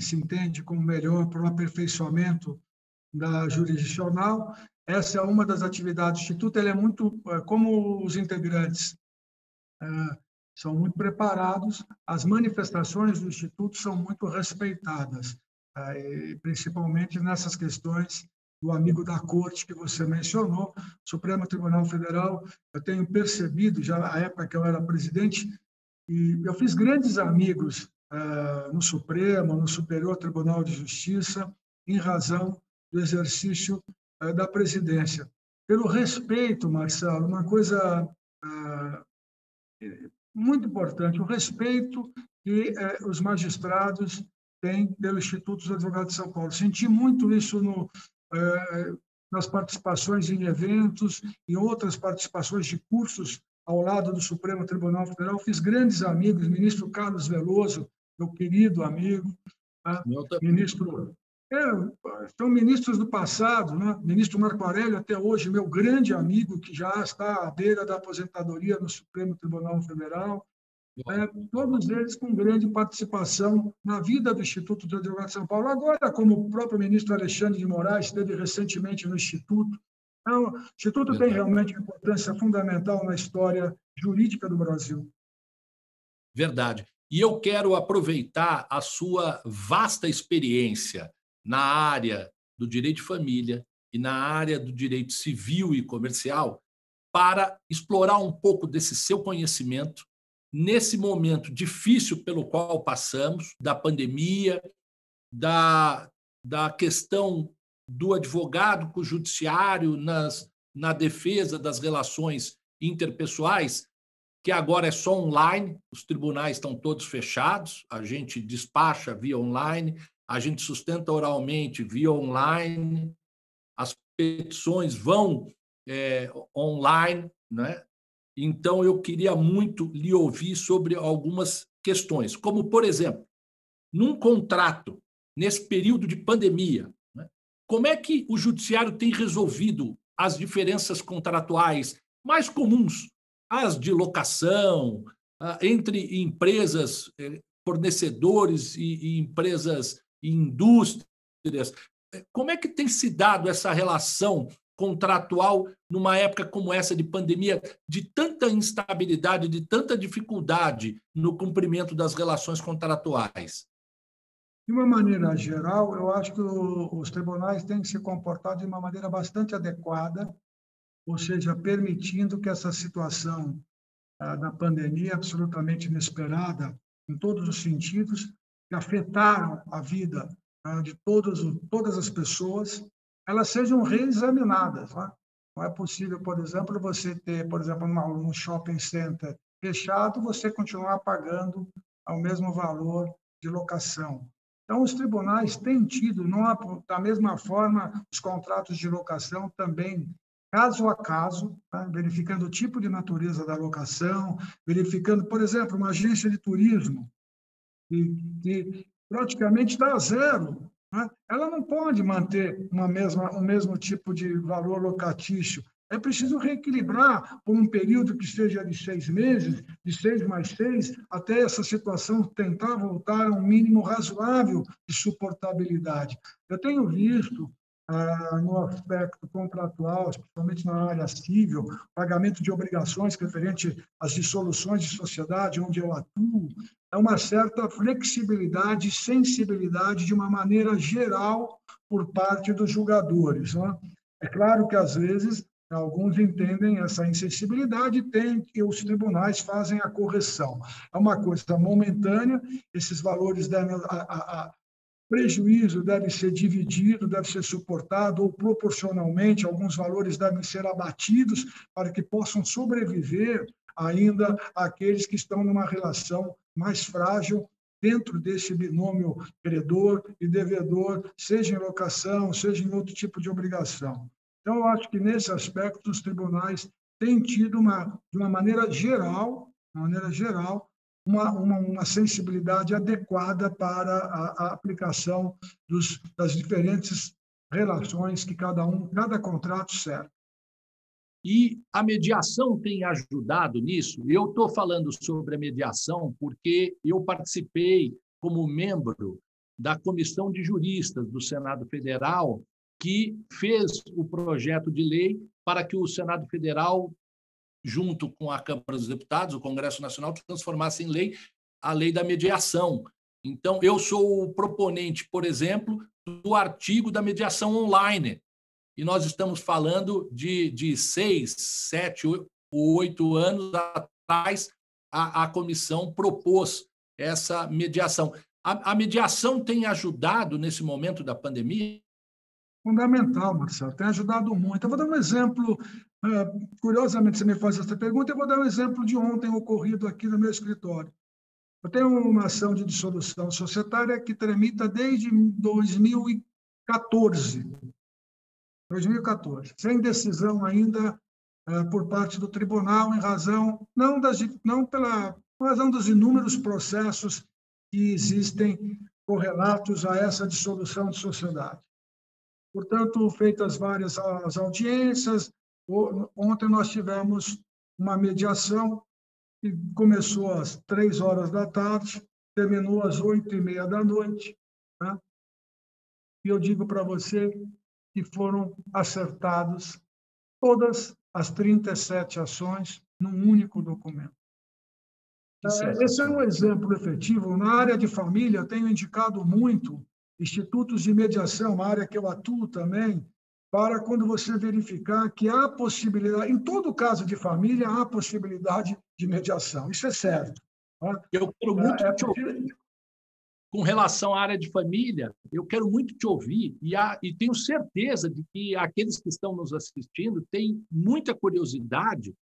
Speaker 3: se entende como melhor para o aperfeiçoamento da jurisdicional. Essa é uma das atividades do Instituto. Ele é muito, é, como os integrantes são muito preparados, as manifestações do Instituto são muito respeitadas, principalmente nessas questões do amigo da corte que você mencionou, Supremo Tribunal Federal, eu tenho percebido, já na época que eu era presidente, e eu fiz grandes amigos no Supremo, no Superior Tribunal de Justiça, em razão do exercício uh, da presidência. Pelo respeito, Marcelo, uma coisa uh, muito importante, o respeito que os magistrados tem pelo Instituto dos Advogados de São Paulo. Senti muito isso no, nas participações em eventos e outras participações de cursos ao lado do Supremo Tribunal Federal. Fiz grandes amigos, ministro Carlos Veloso, meu querido amigo, tá? ministro é, são ministros do passado, né? ministro Marco Aurélio, até hoje, meu grande amigo, que já está à beira da aposentadoria no Supremo Tribunal Federal, é, todos eles com grande participação na vida do Instituto de Advogados de São Paulo. Agora, como o próprio ministro Alexandre de Moraes esteve recentemente no Instituto, então, o Instituto tem realmente uma importância fundamental na história jurídica do Brasil.
Speaker 2: Verdade. E eu quero aproveitar a sua vasta experiência na área do direito de família e na área do direito civil e comercial para explorar um pouco desse seu conhecimento nesse momento difícil pelo qual passamos, da pandemia, da, da questão do advogado com o judiciário nas, na defesa das relações interpessoais, que agora é só online, os tribunais estão todos fechados, a gente despacha via online, a gente sustenta oralmente via online, as petições vão é, online, né? Então, eu queria muito lhe ouvir sobre algumas questões, como, por exemplo, num contrato, nesse período de pandemia, né? como é que o judiciário tem resolvido as diferenças contratuais mais comuns, as de locação, ah, entre empresas, eh, fornecedores e empresas indústrias. Como é que tem se dado essa relação contratual numa época como essa de pandemia, de tanta instabilidade, de tanta dificuldade no cumprimento das relações contratuais?
Speaker 3: De uma maneira geral, eu acho que os tribunais têm que se comportar de uma maneira bastante adequada, ou seja, permitindo que essa situação ah, da pandemia absolutamente inesperada, em todos os sentidos, que afetaram a vida né, de todos, todas as pessoas, elas sejam reexaminadas. Né? Não é possível, por exemplo, você ter, por exemplo, um shopping center fechado, você continuar pagando ao mesmo valor de locação. Então, os tribunais têm tido, não da mesma forma, os contratos de locação também, caso a caso, tá? verificando o tipo de natureza da locação, verificando, por exemplo, uma agência de turismo que, que praticamente a zero. Né? Ela não pode manter uma mesma, o mesmo tipo de valor locatício. É preciso reequilibrar por um período que seja de seis meses, de seis mais seis, até essa situação tentar voltar a um mínimo razoável de suportabilidade. Eu tenho visto ah, no aspecto contratual, especialmente na área civil, pagamento de obrigações referente às dissoluções de sociedade onde eu atuo, é uma certa flexibilidade e sensibilidade de uma maneira geral por parte dos julgadores. Né? É claro que, às vezes, alguns entendem essa insensibilidade e tem que os tribunais fazem a correção. É uma coisa momentânea, esses valores devem, a, a, prejuízo deve ser dividido, deve ser suportado, ou proporcionalmente, alguns valores devem ser abatidos para que possam sobreviver ainda aqueles que estão numa relação mais frágil dentro desse binômio credor e devedor, seja em locação, seja em outro tipo de obrigação. Então, eu acho que nesse aspecto os tribunais têm tido uma, de uma maneira geral, uma maneira geral, uma, uma, uma sensibilidade adequada para a, a aplicação dos, das diferentes relações que cada um, cada contrato serve.
Speaker 2: E a mediação tem ajudado nisso. Eu estou falando sobre a mediação porque eu participei como membro da comissão de juristas do Senado Federal que fez o projeto de lei para que o Senado Federal junto com a Câmara dos Deputados, o Congresso Nacional, transformasse em lei a lei da mediação. Então, eu sou o proponente, por exemplo, do artigo da mediação online. E nós estamos falando de, de seis, sete, oito anos atrás, a, a comissão propôs essa mediação. A, a mediação tem ajudado nesse momento da pandemia?
Speaker 3: Fundamental, Marcelo, tem ajudado muito. Eu vou dar um exemplo, curiosamente você me faz essa pergunta, eu vou dar um exemplo de ontem ocorrido aqui no meu escritório. Eu tenho uma ação de dissolução societária que tramita desde 2014. 2014, sem decisão ainda eh, por parte do tribunal em razão não das não pela razão dos inúmeros processos que existem correlatos a essa dissolução de sociedade. Portanto, feitas várias as audiências, ontem nós tivemos uma mediação que começou às três horas da tarde, terminou às oito e meia da noite. Né? E eu digo para você que foram acertados todas as 37 ações num único documento. É, esse é um exemplo efetivo. Na área de família, eu tenho indicado muito institutos de mediação, uma área que eu atuo também, para quando você verificar que há possibilidade, em todo caso de família, há possibilidade de mediação. Isso é certo.
Speaker 2: Tá? Eu quero muito é, é porque com relação à área de família, eu quero muito te ouvir e, a, e, tenho certeza de que aqueles que estão nos assistindo têm muita curiosidade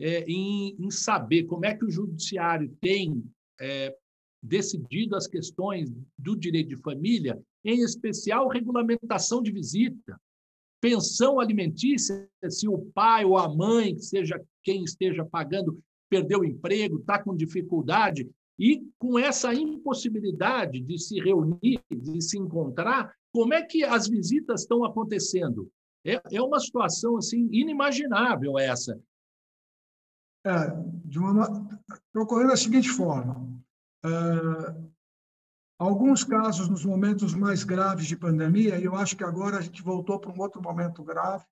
Speaker 2: é, em, em, saber como é que o judiciário tem é, decidido as questões do direito de família, em especial regulamentação de visita, pensão alimentícia, se o pai ou a mãe, seja quem esteja pagando, perdeu o emprego, está com dificuldade, e com essa impossibilidade de se reunir, de se encontrar, como é que as visitas estão acontecendo? É, é uma situação assim inimaginável essa.
Speaker 3: É, de uma, ocorrendo da seguinte forma: é, alguns casos nos momentos mais graves de pandemia, e eu acho que agora a gente voltou para um outro momento grave.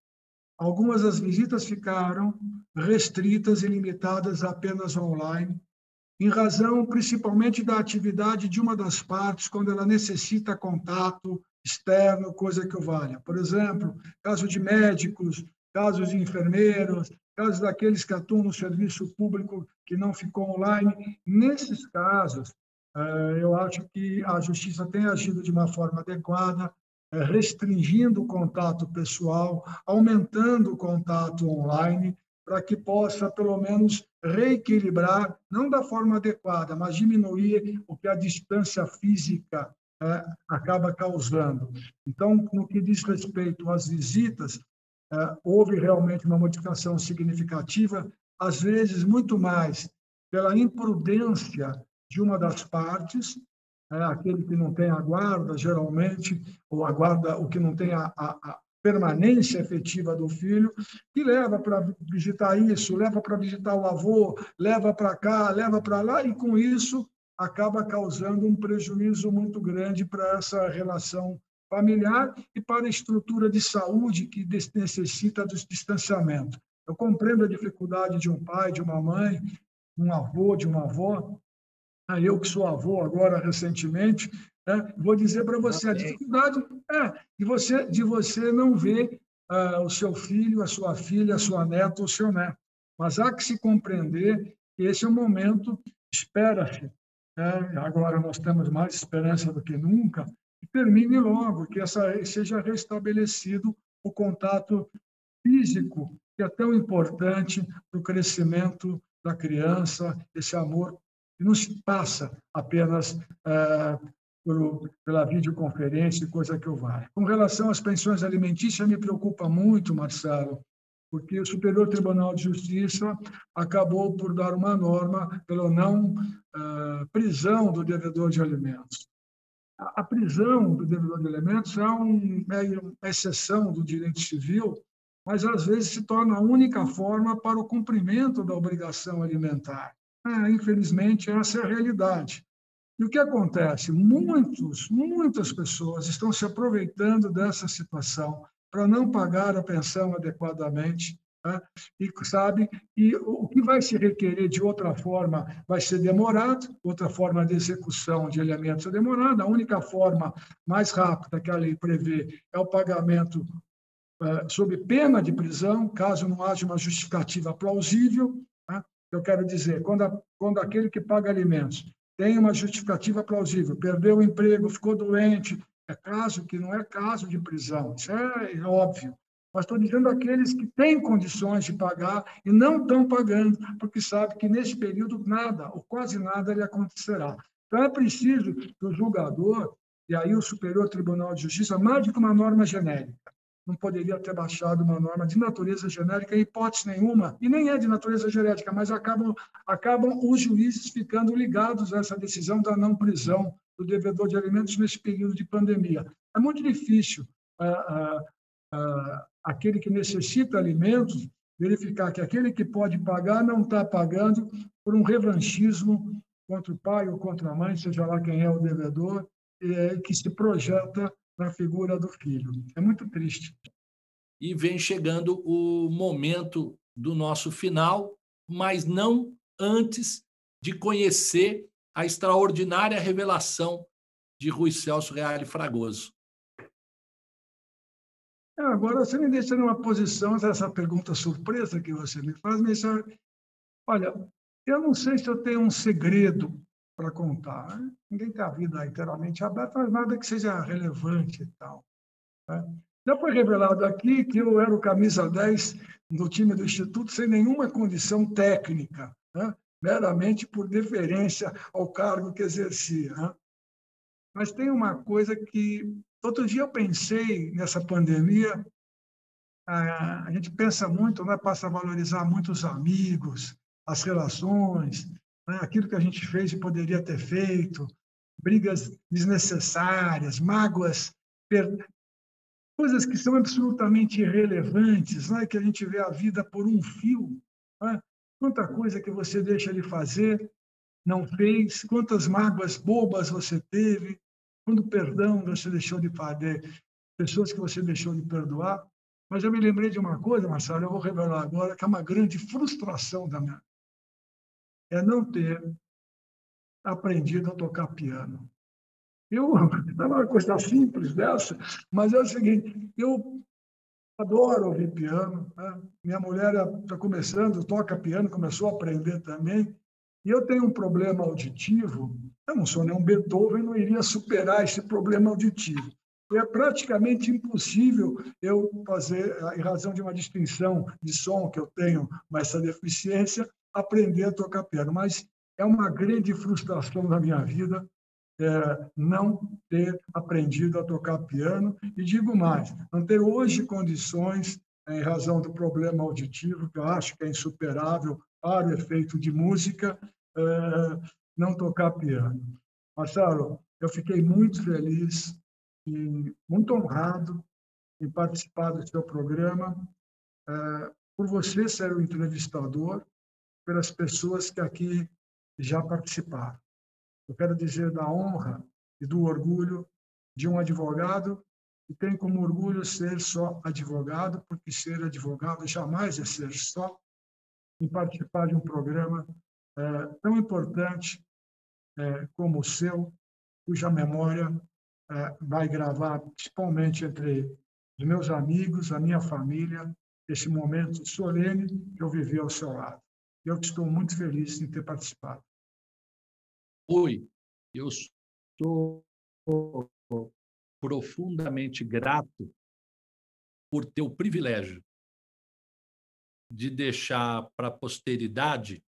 Speaker 3: Algumas das visitas ficaram restritas e limitadas apenas online em razão principalmente da atividade de uma das partes quando ela necessita contato externo, coisa que o valha. Por exemplo, caso de médicos, casos de enfermeiros, casos daqueles que atuam no serviço público que não ficou online. Nesses casos, eu acho que a justiça tem agido de uma forma adequada, eh, restringindo o contato pessoal, aumentando o contato online, para que possa, pelo menos, reequilibrar, não da forma adequada, mas diminuir o que a distância física é, acaba causando. Então, no que diz respeito às visitas, houve realmente uma modificação significativa, às vezes muito mais pela imprudência de uma das partes, é, aquele que não tem a guarda, geralmente, ou a guarda, o que não tem a, a, permanência efetiva do filho, que leva para visitar isso, leva para visitar o avô, leva para cá, leva para lá, e com isso acaba causando um prejuízo muito grande para essa relação familiar e para a estrutura de saúde que necessita do distanciamento. Eu compreendo a dificuldade de um pai, de uma mãe, um avô, de uma avó. Eu que sou avô agora recentemente, né? Vou dizer para você, a dificuldade é de você, de você não ver uh, o seu filho, a sua filha, a sua neta, o seu neto. Mas há que se compreender que esse é um momento, espera-se, né? agora nós temos mais esperança do que nunca, que termine logo, que essa, seja restabelecido o contato físico, que é tão importante para o crescimento da criança, esse amor não se passa apenas uh, por, pela videoconferência, coisa que eu vá. Com relação às pensões alimentícias, me preocupa muito, Marcelo, porque o Superior Tribunal de Justiça acabou por dar uma norma pela não uh, prisão do devedor de alimentos. A, a, prisão do devedor de alimentos é, um, é uma exceção do direito civil, mas às vezes se torna a única forma para o cumprimento da obrigação alimentar. É, infelizmente, essa é a realidade. E o que acontece? Muitos, muitas pessoas estão se aproveitando dessa situação para não pagar a pensão adequadamente. Né? E sabe, e o que vai se requerer de outra forma vai ser demorado, outra forma de execução de elementos é demorada. A única forma mais rápida que a lei prevê é o pagamento uh, sob pena de prisão, caso não haja uma justificativa plausível. Eu quero dizer, quando, a, quando aquele que paga alimentos tem uma justificativa plausível, perdeu o emprego, ficou doente, é caso que não é caso de prisão, isso é óbvio. mas estou dizendo aqueles que têm condições de pagar e não estão pagando, porque sabem que nesse período nada, ou quase nada, lhe acontecerá. Então, é preciso que o julgador, e aí o Superior Tribunal de Justiça, mais que uma norma genérica, não poderia ter baixado uma norma de natureza genérica hipótese nenhuma, e nem é de natureza genérica, mas acabam, acabam os juízes ficando ligados a essa decisão da não prisão do devedor de alimentos nesse período de pandemia. É muito difícil uh, uh, uh, aquele que necessita alimentos verificar que aquele que pode pagar não está pagando por um revanchismo contra o pai ou contra a mãe, seja lá quem é o devedor, é, que se projeta na figura do filho. É muito triste.
Speaker 2: E vem chegando o momento do nosso final, mas não antes de conhecer a extraordinária revelação de Rui Celso Reale Fragoso.
Speaker 3: É, agora você me deixa numa posição, essa pergunta surpresa que você me faz, mas olha, eu não sei se eu tenho um segredo para contar. Né? Ninguém tem a vida inteiramente aberta, mas nada que seja relevante e tal. Né? Já foi revelado aqui que eu era o camisa 10 do time do Instituto sem nenhuma condição técnica, né? meramente por deferência ao cargo que exercia. Né? Mas tem uma coisa que. Outro dia eu pensei nessa pandemia, a gente pensa muito, né? passa a valorizar muito os amigos, as relações, né? aquilo que a gente fez e poderia ter feito, brigas desnecessárias, mágoas, per... coisas que são absolutamente irrelevantes, né? que a gente vê a vida por um fio. Né? Quanta coisa que você deixa de fazer, não fez, quantas mágoas bobas você teve, quando perdão você deixou de fazer, pessoas que você deixou de perdoar. Mas eu me lembrei de uma coisa, Marcelo, eu vou revelar agora, que é uma grande frustração da minha é não ter aprendido a tocar piano. Eu, é uma coisa simples dessa, mas é o seguinte, eu adoro ouvir piano. Né? Minha mulher está começando, toca piano, começou a aprender também. E eu tenho um problema auditivo. Eu não sou nenhum Beethoven, não iria superar esse problema auditivo. É praticamente impossível eu fazer, em razão de uma distinção de som que eu tenho, mas essa deficiência, aprender a tocar piano, mas é uma grande frustração na minha vida é, não ter aprendido a tocar piano. E digo mais, não ter hoje condições, é, em razão do problema auditivo, que eu acho que é insuperável para o efeito de música, é, não tocar piano. Marcelo, eu fiquei muito feliz e muito honrado em participar do seu programa, é, por você ser o entrevistador pelas pessoas que aqui já participaram. Eu quero dizer da honra e do orgulho de um advogado que tem como orgulho ser só advogado, porque ser advogado jamais é ser só, em participar de um programa é, tão importante é, como o seu, cuja memória é, vai gravar, principalmente entre os meus amigos, a minha família, esse momento solene que eu vivi ao seu lado. Eu estou muito feliz em ter participado.
Speaker 2: Oi, eu estou profundamente grato por ter o privilégio de deixar para a posteridade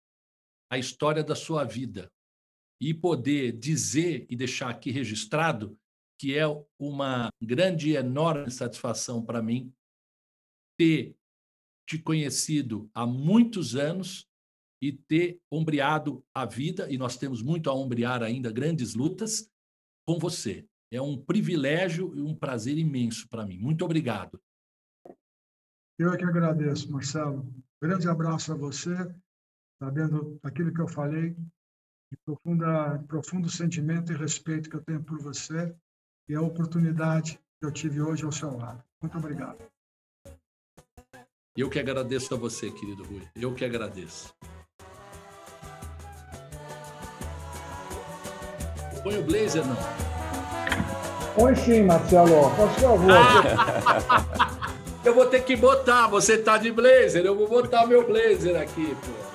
Speaker 2: a história da sua vida e poder dizer e deixar aqui registrado que é uma grande e enorme satisfação para mim ter te conhecido há muitos anos e ter ombreado a vida, e nós temos muito a ombrear ainda, grandes lutas, com você. É um privilégio e um prazer imenso para mim. Muito obrigado.
Speaker 3: Eu é que agradeço, Marcelo. Grande abraço a você, sabendo aquilo que eu falei, de profunda, profundo sentimento e respeito que eu tenho por você e a oportunidade que eu tive hoje ao seu lado. Muito obrigado.
Speaker 2: Eu que agradeço a você, querido Rui. Eu que agradeço. Põe o blazer, não?
Speaker 3: Põe sim, Marcelo, por favor.
Speaker 2: eu vou ter que botar, você tá de blazer, eu vou botar meu blazer aqui, pô.